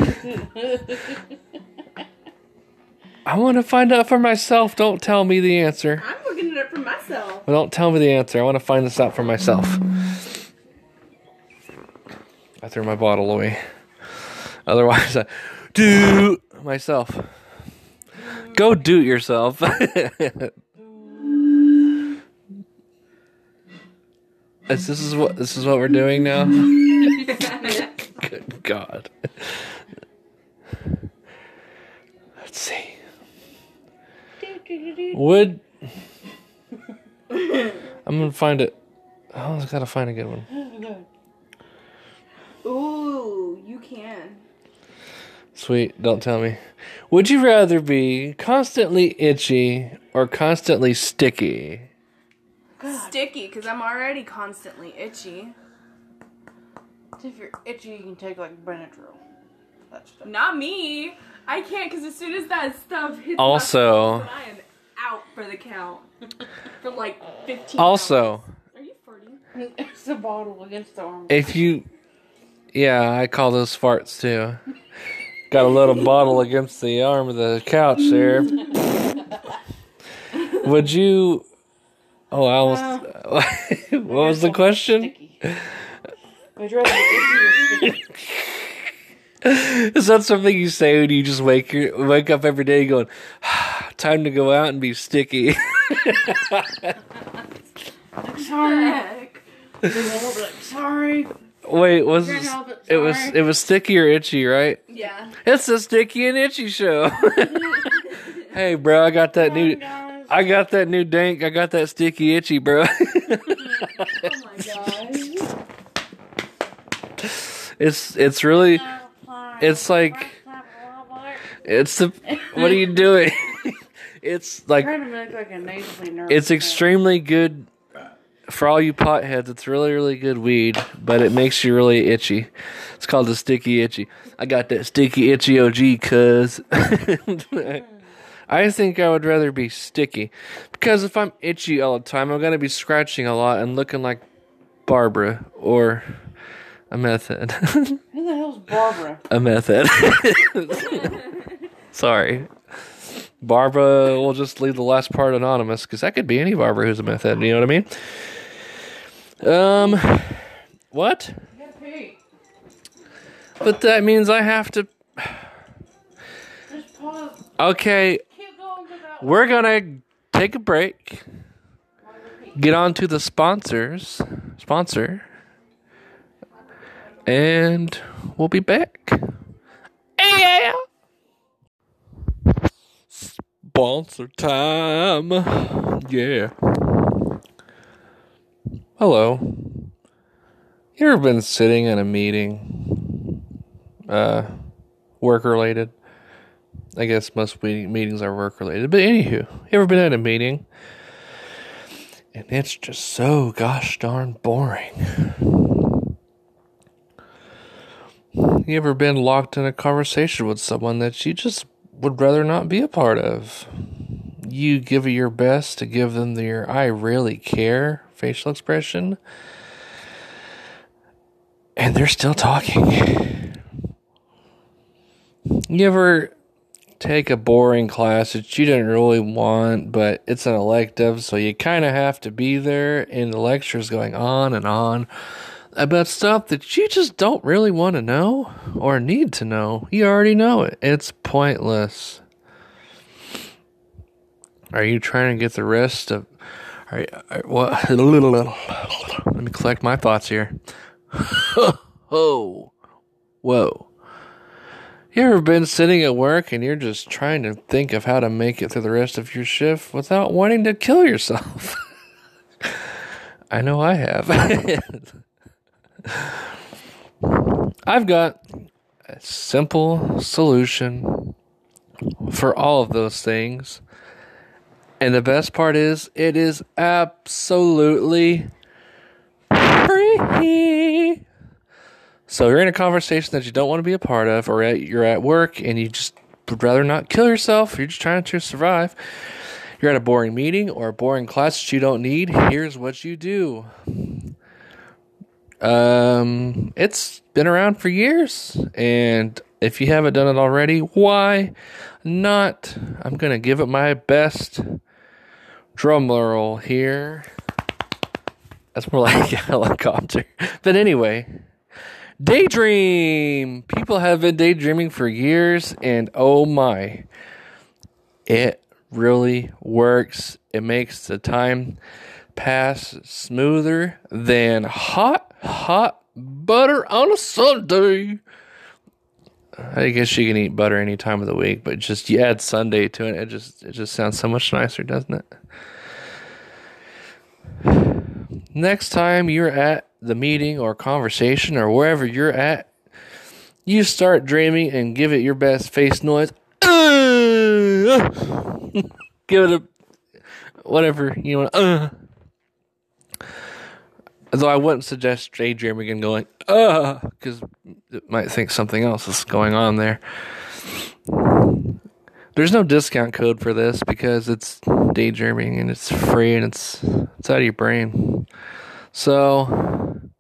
I want to find out for myself. Don't tell me the answer. I'm looking it up for myself. Well, don't tell me the answer. I want to find this out for myself. I threw my bottle away. Otherwise, I do myself. Go do it yourself. Is this is what this is what we're doing now? Good God. Let's see. Would I'm gonna find it. Oh, I gotta find a good one. Oh Ooh, you can. Sweet, don't tell me. Would you rather be constantly itchy or constantly sticky? Sticky, because I'm already constantly itchy. If you're itchy, you can take like Benadryl. That stuff. Not me. I can't, because as soon as that stuff hits Also- my face, I am out for the count. for like 15 Also, hours. Are you farting? It's the bottle against the arm. if you, yeah, I call those farts too. Got a little bottle against the arm of the couch there. Would you? Oh, I almost. Uh, what was the question? Sticky. Would you rather be itchy or sticky? Is that something you say when you just wake your, wake up every day going, time to go out and be sticky? Sorry. Heck. Like, Sorry. Wait, was it, it was it was sticky or itchy, right? Yeah. It's a sticky and itchy show. hey, bro, I got that new guys. I got that new dank. I got that sticky itchy, bro. Oh my gosh. it's it's really it's like it's the what are you doing? it's like trying to make like a nasally nerve. it's extremely good for all you potheads. It's really really good weed, but it makes you really itchy. It's called the sticky itchy. I got that sticky itchy OG, cuz. I think I would rather be sticky because if I'm itchy all the time, I'm gonna be scratching a lot and looking like Barbara or a method. Who the hell's Barbara? a method. Sorry. Barbara, we'll just leave the last part anonymous because that could be any Barbara who's a method. You know what I mean? Um, what? But that means I have to. Okay, we're gonna take a break. Get on to the sponsors. Sponsor. And we'll be back. Yeah. Sponsor time. Yeah. Hello. You ever been sitting in a meeting? Uh, work related? I guess most meetings are work related. But anywho, you ever been at a meeting and it's just so gosh darn boring? You ever been locked in a conversation with someone that you just would rather not be a part of? You give it your best to give them your I really care facial expression. and they're still talking. You ever take a boring class that you didn't really want, but it's an elective, so you kind of have to be there, and the lecture's going on and on about stuff that you just don't really want to know or need to know. You already know it. It's pointless. Are you trying to get the rest of? Are, you, are what? Let me collect my thoughts here. oh, whoa. You ever been sitting at work and you're just trying to think of how to make it through the rest of your shift without wanting to kill yourself? I know I have. I've got a simple solution for all of those things. And the best part is, it is absolutely free. So you're in a conversation that you don't want to be a part of, or at, you're at work and you just would rather not kill yourself. You're just trying to survive. You're at a boring meeting or a boring class that you don't need. Here's what you do. Um, it's been around for years, and if you haven't done it already, why not? I'm gonna give it my best drum roll here. That's more like a helicopter. But anyway, daydream. People have been daydreaming for years, and oh my, it really works. It makes the time pass smoother than hot, hot butter on a Sunday. I guess you can eat butter any time of the week, but just you add Sunday to it, it just it just sounds so much nicer, doesn't it? Next time you're at the meeting or conversation or wherever you're at, you start dreaming and give it your best face noise. give it a whatever you want. Uh. Although I wouldn't suggest daydreaming and going, uh, because it might think something else is going on there. There's no discount code for this because it's daydreaming and it's free and it's it's out of your brain. So,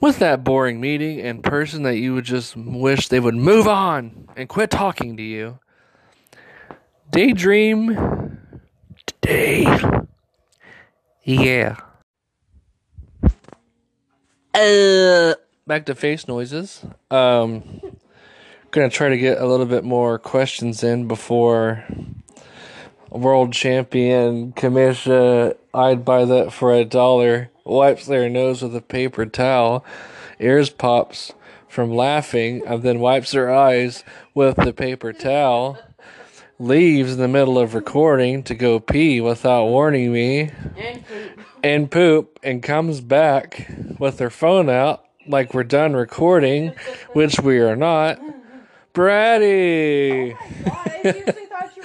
with that boring meeting and person that you would just wish they would move on and quit talking to you, daydream today. Yeah. Uh, back to face noises. Um, gonna try to get a little bit more questions in before world champion Kamisha. I'd buy that for a dollar. Wipes their nose with a paper towel, ears pops from laughing, and then wipes her eyes with the paper towel. Leaves in the middle of recording to go pee without warning me And poop. and poop and comes back with her phone out like we're done recording, which we are not. Bratty! Oh I seriously thought you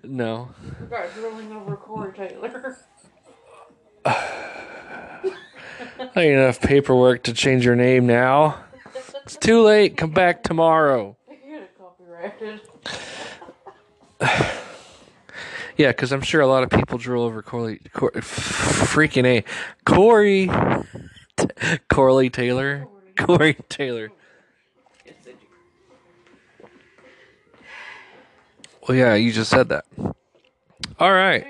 were no. We got drilling over Corey Taylor. Enough paperwork to change your name now. It's too late. Come back tomorrow. Get it copyrighted. Yeah, because I'm sure a lot of people drill over Corley, Cor, freaking a Corey, Corley Taylor, Corey Taylor. Yes, they do. Well, yeah, you just said that. All right.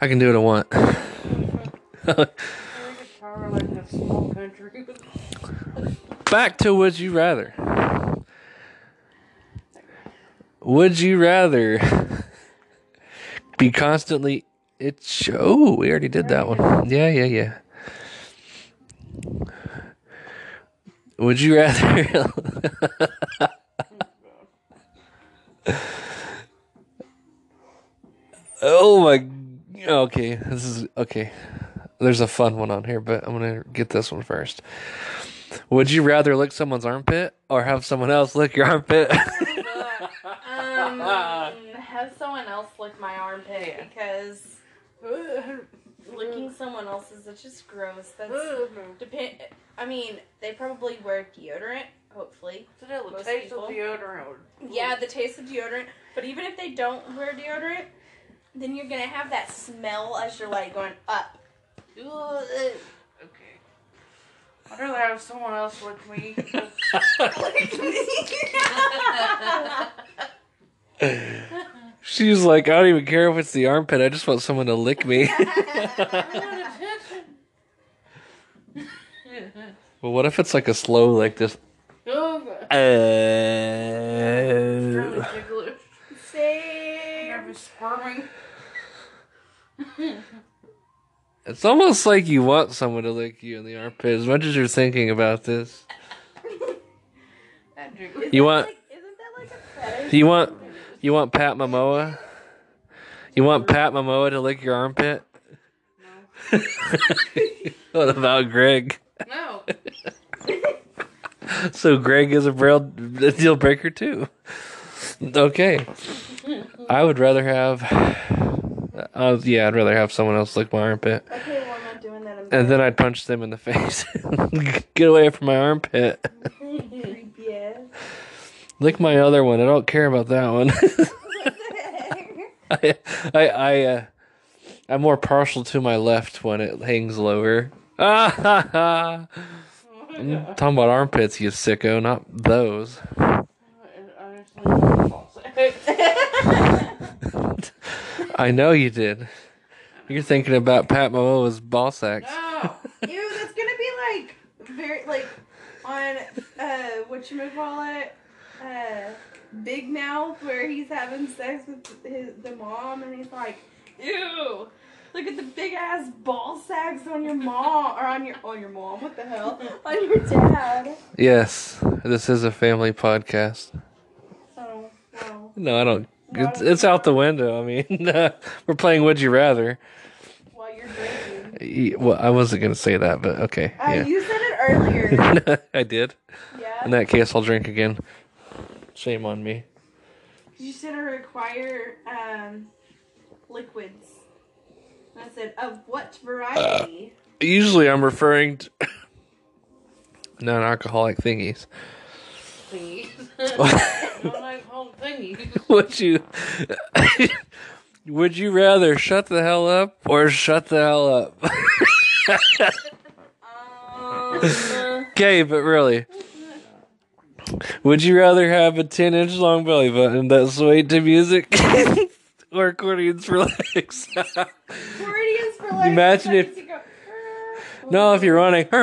I can do what I want. Back to would you rather? Would you rather be constantly? It's oh, we already did that one. Yeah, yeah, yeah. Would you rather? oh my. Okay, this is okay. There's a fun one on here, but I'm gonna get this one first. Would you rather lick someone's armpit or have someone else lick your armpit? Um, have someone else lick my armpit because licking someone else's is just gross. That's depend. I mean, they probably wear deodorant. Hopefully, Still, the Most taste people. of deodorant. would- yeah, the taste of deodorant. But even if they don't wear deodorant, then you're gonna have that smell as you're like going up Okay. I'd rather have someone else lick me. She's like, I don't even care if it's the armpit. I just want someone to lick me. well, what if it's like a slow, like this? Uh. Same. Squirming. it's almost like you want someone to lick you in the armpit as much as you're thinking about this. You want- Like, isn't that like a? You want, you want Pat Momoa? You want Pat Momoa to lick your armpit? what about Greg? No. So Greg is a real deal breaker too. Okay. I would rather have. Uh, yeah, I'd rather have someone else lick my armpit, Okay, well, I'm not doing that. I'm and then I'd punch them in the face. Get away from my armpit. creepy ass. Lick my other one. I don't care about that one. I, I, I, uh, I'm more partial to my left when it hangs lower. Ah, ha, ha. I'm talking about armpits, you sicko, not those. I know you did. You're thinking about Pat Momoa's ball sacks. No. Ew, that's gonna be like very like on uh what you call it uh Big Mouth where he's having sex with his the mom and he's like ew look at the big ass ball sacks on your mom or on your on your mom what the hell on your dad Yes, this is a family podcast. oh wow No, I don't. It's, it's out the window. I mean, we're playing Would You Rather. while you're drinking Well, I wasn't going to say that, but okay. uh, Yeah. you said it earlier I did. yeah In that case, I'll drink again. Shame on me. you said I require um liquids and I said of what variety Usually, I'm referring to non-alcoholic thingies. Please. I don't thingy. would you? would you rather shut the hell up or shut the hell up? um, Okay, but really, would you rather have a ten-inch long belly button that swayed to music, or accordions for legs? Accordions for legs. Imagine if- go, no, if you're running. I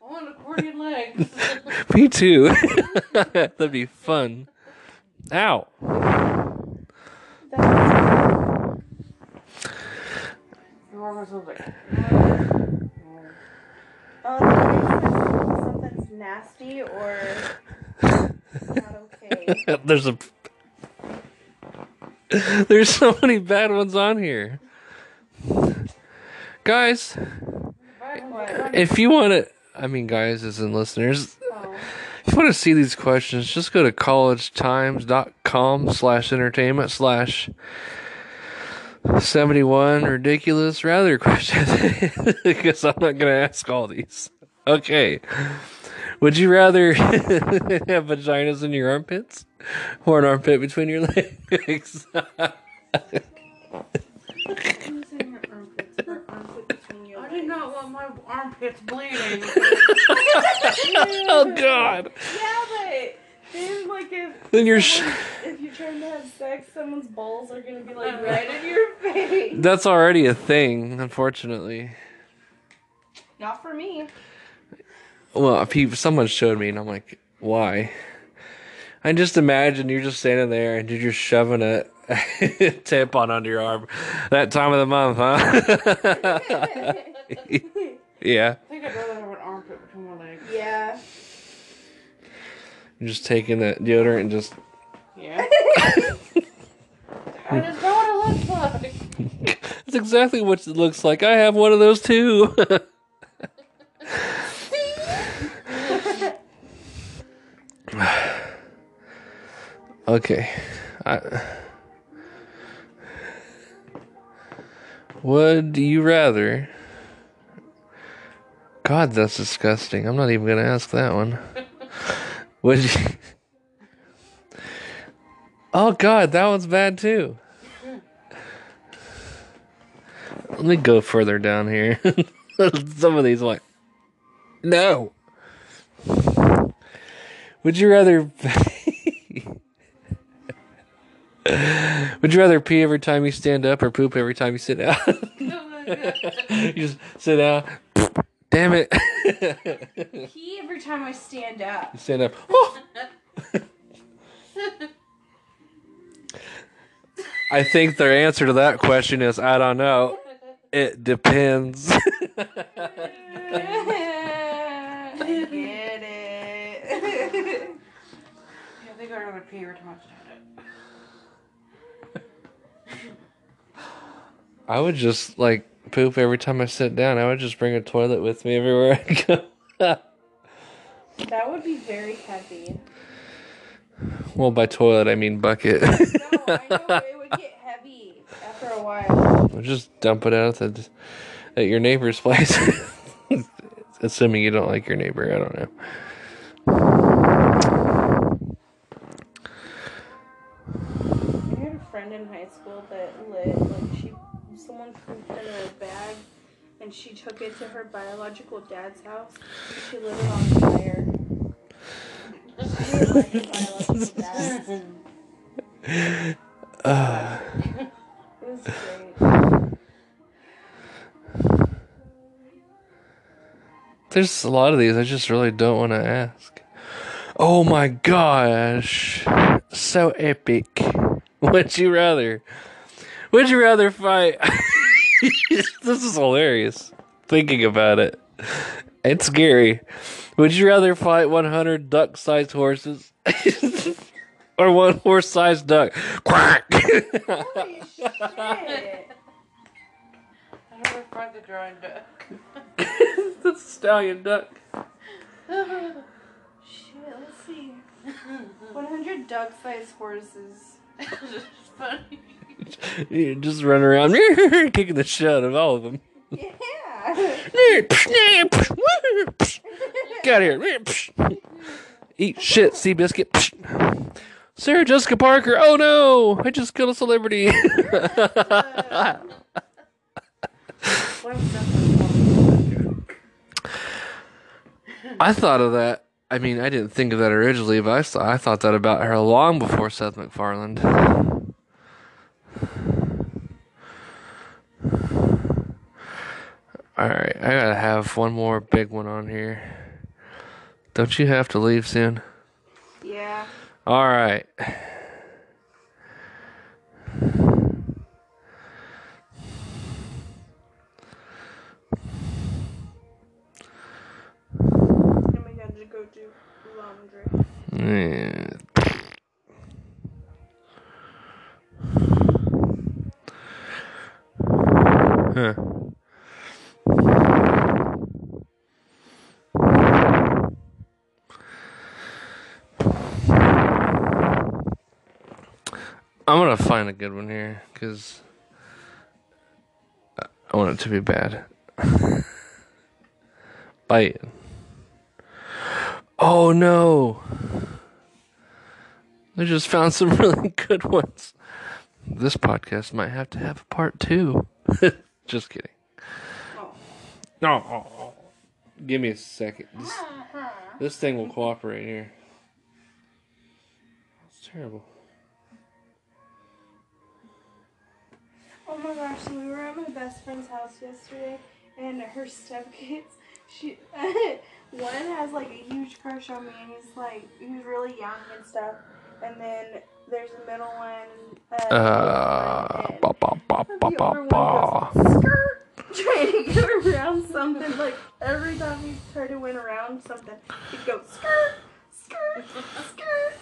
want accordion legs. Me too. That'd be fun. Ow. Oh, something's nasty or not okay. There's a. There's so many bad ones on here. Guys, if you want to, I mean, guys, as in listeners, if you want to see these questions, just go to collegetimes.com slash entertainment slash 71 ridiculous rather questions because I'm not going to ask all these. Okay. Would you rather have vaginas in your armpits or an armpit between your legs? I did not want my armpits bleeding. oh, God. Yeah, but then like if Then you're. Sh- if you're trying to have sex, someone's balls are gonna be like right in your face. That's already a thing, unfortunately. Not for me. Well, if he, someone showed me, and I'm like, why? I just imagine you're just standing there and you're just shoving a tampon under your arm. That time of the month, huh? yeah. I think I'd rather have an armpit between my legs. Yeah. You're just taking that deodorant and just. Yeah. That is not what it looks like. That's exactly what it looks like. I have one of those too. Okay. I, would you rather? God, that's disgusting. I'm not even going to ask that one. Would you? Oh God, that one's bad too. Let me go further down here. Some of these like no. Would you rather Would you rather pee every time you stand up or poop every time you sit down? you just sit down. Damn it. Pee every time I stand up. You stand up. Oh! I think their answer to that question is I don't know. It depends. I get it. Yeah, I think I'd pee every time I stand up. I would just like poop every time I sit down. I would just bring a toilet with me everywhere I go. that would be very heavy. well, by toilet I mean bucket. No, I know it would get heavy after a while. Or just dump it out at, the, at your neighbor's place. Assuming you don't like your neighbor, I don't know. I had a friend in high school that lit like she someone in her bag and she took it to her biological dad's house. She lit it on fire. There's a lot of these I just really don't want to ask. Oh my gosh. So epic. Would you rather? Would you rather fight? this is hilarious. Thinking about it. It's scary. Would you rather fight 100 duck sized horses? or one horse sized duck? Quack! Holy shit. I'd rather fight the drawing duck. That's a stallion duck. Shit, let's see. 100 duck sized horses. it's funny. You just run around kicking the shit out of all of them. Yeah. Get out of here. Eat shit, Seabiscuit. Sarah Jessica Parker. Oh no, I just killed a celebrity. What if Seth MacFarlane? I thought of that. I mean, I didn't think of that originally, but I, saw, I thought that about her long before Seth MacFarlane. Alright, I gotta have one more big one on here. Don't you have to leave soon? Yeah. Alright. And we got to go do laundry. I'm gonna find a good one here because I want it to be bad. Bite. Oh no! I just found some really good ones. This podcast might have to have a part two. just kidding. Oh. No. Give me a second. This, this thing will cooperate here. It's terrible. Oh my gosh, so we were at my best friend's house yesterday, and her stepkids, she, one has like a huge crush on me, and he's like, he's really young and stuff, and then there's a middle one, uh, Uh, and ba, ba, ba, ba, the ba, older ba. one goes, skirt, trying to get around something, like every time he tried to win around something, he'd go, skirt, skirt, skirt,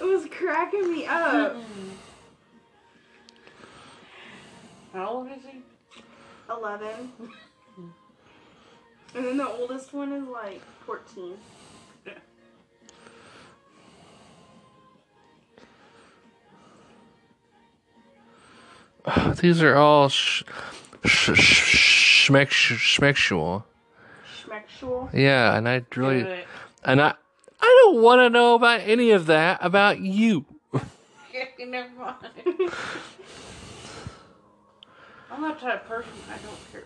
it was cracking me up. How old is he? 11. And then the oldest one is like 14. These are all sh- sh- sh- schmex- schmexual. Schmexual. Yeah, and I really, Wait, and I, I don't want to know about any of that about you. wait. Never mind. I'm not that type of person. I don't care.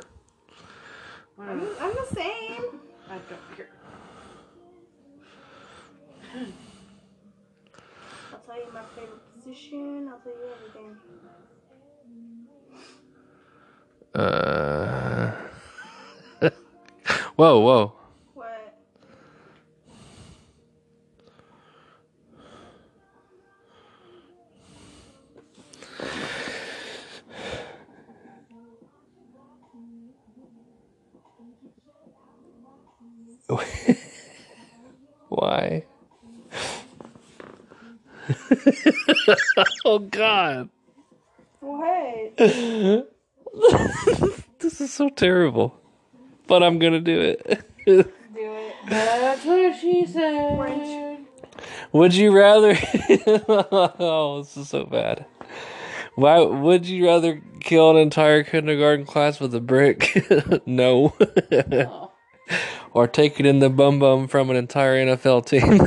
I I'm, I'm the same. I don't care. I'll tell you my favorite position. I'll tell you everything. Uh. whoa, whoa. What? Why? oh God. What? this is so terrible. But I'm gonna do it. Do it. That's what she said. French. would you rather Oh, this is so bad. Why would you rather kill an entire kindergarten class with a brick? no. Oh. or take it in the bum bum from an entire NFL team?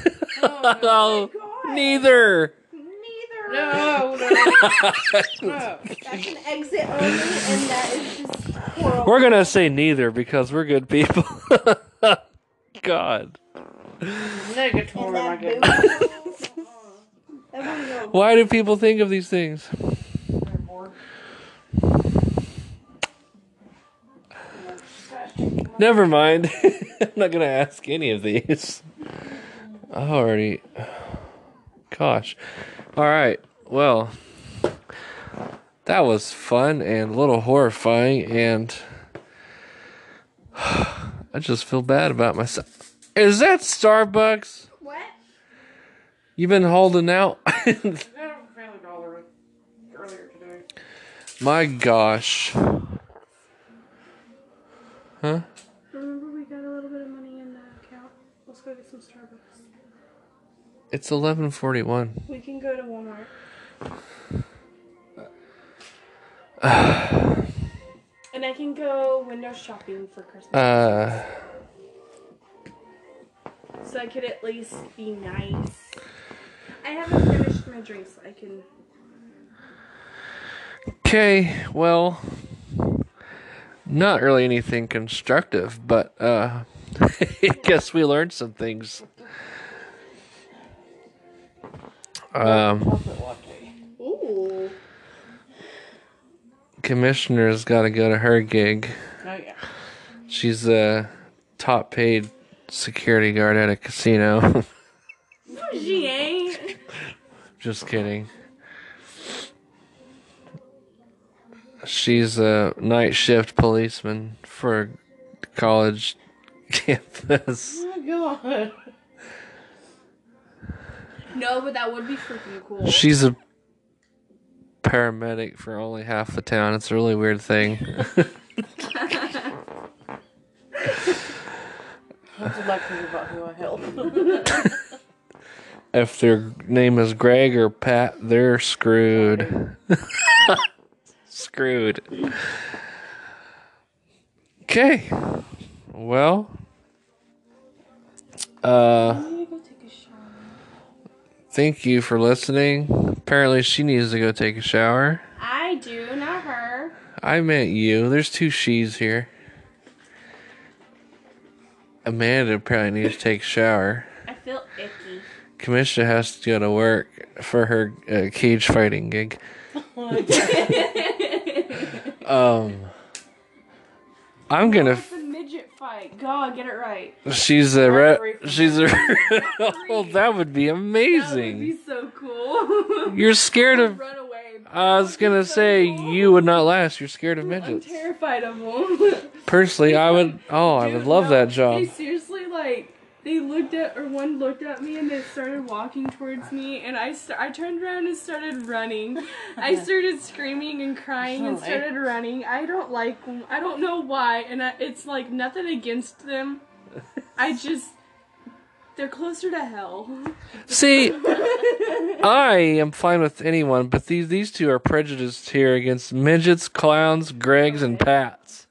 Oh, oh, God. neither. Neither. no, no, no. That's an exit only, and that is just horrible. We're gonna say neither because we're good people. God. Negatory, my goodness. boo. That wouldn't go. Why do people think of these things? Never mind. I'm not gonna ask any of these. I already. Gosh. All right. Well, that was fun and a little horrifying, and I just feel bad about myself. Is that Starbucks? What? You've been holding out. I had a family dollar earlier today. My gosh. Huh? Remember, we got a little bit of money in the account. Let's go get some Starbucks. It's 11:41. We can go to Walmart. and I can go window shopping for Christmas. Uh so I could at least be nice. I haven't finished my drinks. So I can. Okay, well, not really anything constructive, but uh, I guess we learned some things. Um, Ooh. commissioner's got to go to her gig. Oh, yeah. She's a top paid security guard at a casino. She ain't. Just kidding. She's a night shift policeman for a college campus. Oh, my God. No, but that would be freaking cool. She's a paramedic for only half the town. It's a really weird thing. What's it like to think who I help? if their name is Greg or Pat, they're screwed. screwed. Okay. Well, uh, I need to go take a shower. Thank you for listening. Apparently, she needs to go take a shower. I do, not her. I meant you. There's two she's here. Amanda probably needs to take a shower. I feel icky. Commissioner has to go to work for her uh, cage fighting gig. Um, I'm gonna. It's a midget fight. God, get it right. She's a. Re- she's a. oh, that would be amazing. That would be so cool. You're scared of. Run away. I was gonna So say cool. you would not last. You're scared of midgets. I'm terrified of them. Personally, I would. Oh, I would love no, that job. They seriously like they looked at or one looked at me and they started walking towards me and I st- I turned around and started running. I started screaming and crying and Sorry. started running. I don't like them. I don't know why and I, it's like nothing against them. I just they're closer to hell. See, I am fine with anyone, but these these two are prejudiced here against midgets, clowns, Gregs, and Pats.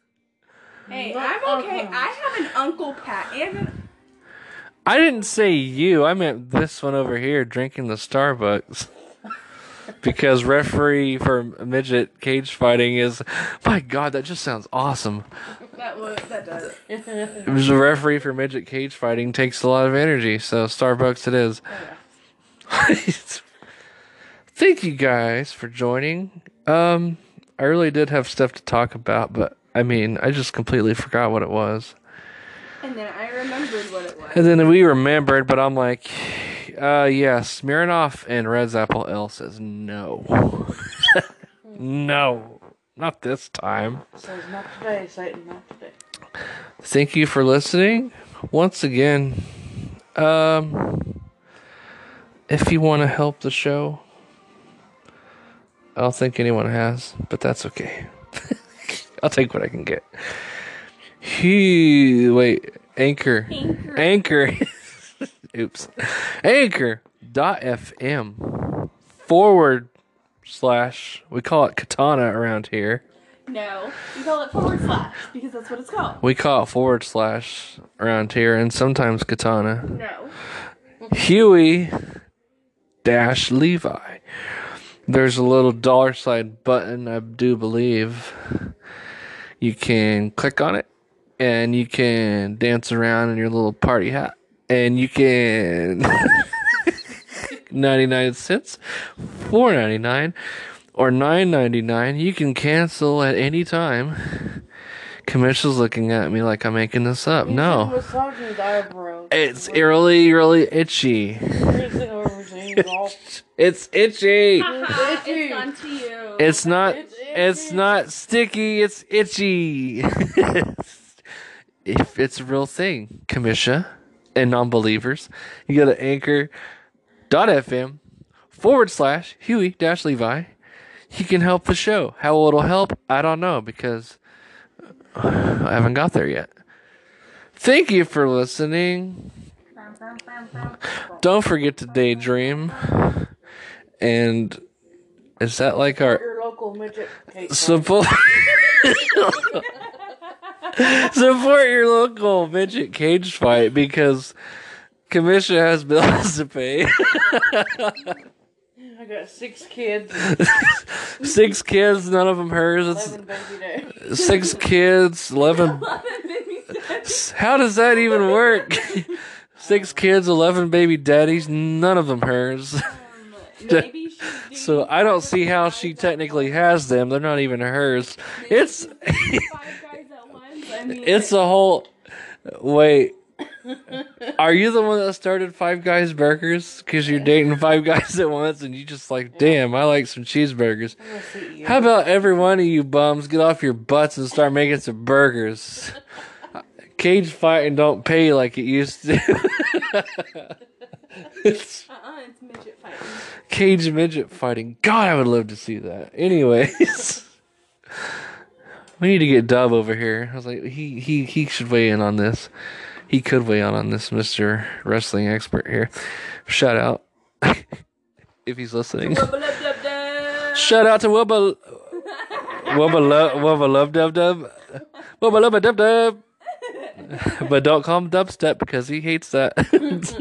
Hey, I'm okay. I have an Uncle Pat and an I didn't say you. I meant this one over here drinking the Starbucks. because referee for midget cage fighting is my god that just sounds awesome That would that does. it was a referee for midget cage fighting takes a lot of energy so starbucks it is thank you guys for joining um i really did have stuff to talk about but i mean i just completely forgot what it was And then I remembered what it was. and then we remembered but i'm like uh yes smirnoff and Redd's Apple Ale says no. No not this time. Says not today, Satan, not today. thank you for listening. Once again um if you want to help the show i don't think anyone has but that's okay. I'll take what i can get he wait anchor Anchor. anchor oops anchor dot fm forward slash we call it katana around here No, we call it forward slash because that's what it's called. We call it forward slash around here, and sometimes katana. No. Huey dash Levi. There's a little dollar sign button, I do believe. You can click on it, and you can dance around in your little party hat, and you can 99 cents, 4.99, or 9.99. You can cancel at any time. commercials looking at me like I'm making this up. No. Massaging his eyebrows. It's really, really itchy. Raising over his ankle. It's itchy. Haha, itchy. it's on to you. It's not. It's It's not sticky. It's itchy. if it's a real thing, commissia and non-believers, you go to anchor.fm forward slash Huey dash Levi. You can help the show. How it'll help, I don't know because I haven't got there yet. Thank you for listening. Don't forget to daydream. And is that like our Your local midget support support your local midget cage fight because commission has bills to pay. I got six kids, Six kids, none of them hers. It's eleven baby days. six kids, eleven. How does that even work? Six kids, eleven baby daddies, none of them hers. Um, maybe So I don't see how she technically has them. They're not even hers. It's five guys at once. I mean, it's a whole. Wait, are you the one that started Five Guys Burgers? Because you're dating five guys at once, and you just like, damn, I like some cheeseburgers. I'm gonna see you. How about every one of you bums get off your butts and start making some burgers? Cage fighting don't pay like it used to. It's uh-uh, it's midget fighting. Cage midget fighting. God, I would love to see that. Anyways, we need to get Dub over here. I was like, he he he should weigh in on this. He could weigh in on this, Mister Wrestling Expert here. Shout out if he's listening. Shout out to Wubba Wubba Love Wubba Love Dub Dub Wubba Love Dub Dub. But don't call him dubstep because he hates that. I accidentally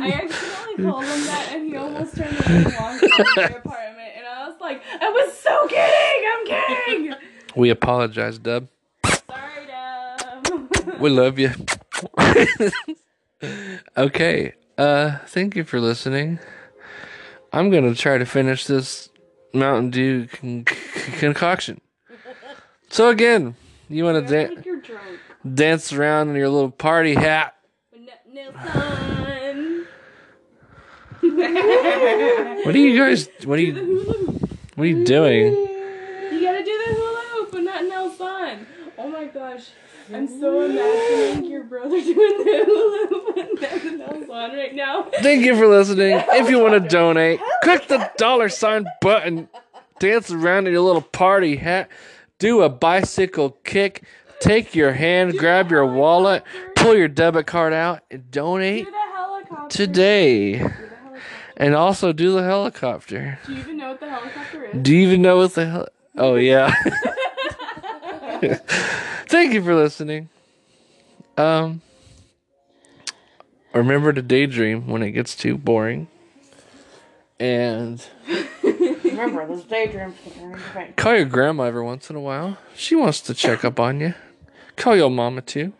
called him that, and he almost turned around and walked out of apartment. And I was like, I was so kidding. I'm kidding. We apologize, Dub. Sorry, Dub. We love you. okay. Uh thank you for listening. I'm going to try to finish this Mountain Dew con- con- concoction. So again, you want to I da- think you're drunk. dance around in your little party hat. What are you guys what are you what are you doing? You gotta do the hula hoop, Nelson. Oh my gosh. I'm so imagining your brother doing the hula hoop and right now. Thank you for listening. If you want to donate, click the dollar sign button. Dance around in your little party hat. Do a bicycle kick. Take your hand, grab your wallet, pull your debit card out, and donate today. Do the helicopter. And also do the helicopter. Do you even know what the helicopter is? Do you even know what the hell? Oh, yeah. Thank you for listening. Um, remember to daydream when it gets too boring. And Remember, those daydreams can turn into faint. Call your grandma every once in a while. She wants to check up on you. Call your mama too.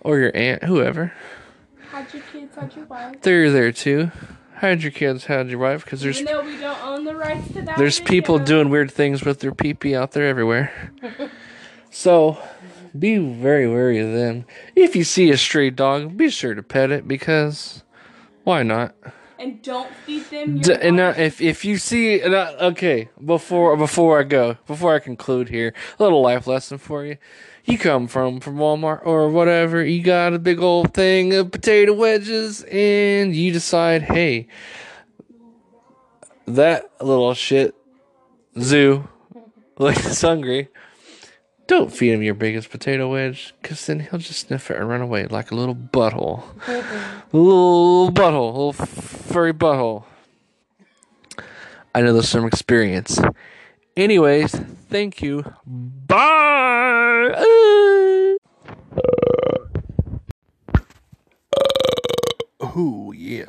Or your aunt, whoever. How'd your kids? How'd your wife? They're there too. How'd your kids? How'd your wife? Because there's Even though we don't own the rights to that. there's people video. doing weird things with their pee pee out there everywhere. so be very wary of them. If you see a stray dog, be sure to pet it because why not? And don't feed them. D- and now, if if you see, I- uh, okay, before before I go, before I conclude here, a little life lesson for you. You come from from Walmart or whatever, you got a big old thing of potato wedges, and you decide, hey, that little Shih Tzu looks hungry. Don't feed him your biggest potato wedge, cause then he'll just sniff it and run away like a little butthole. little butthole, little furry butthole. I know this from experience. Anyways, thank you. Bye. Oh yeah.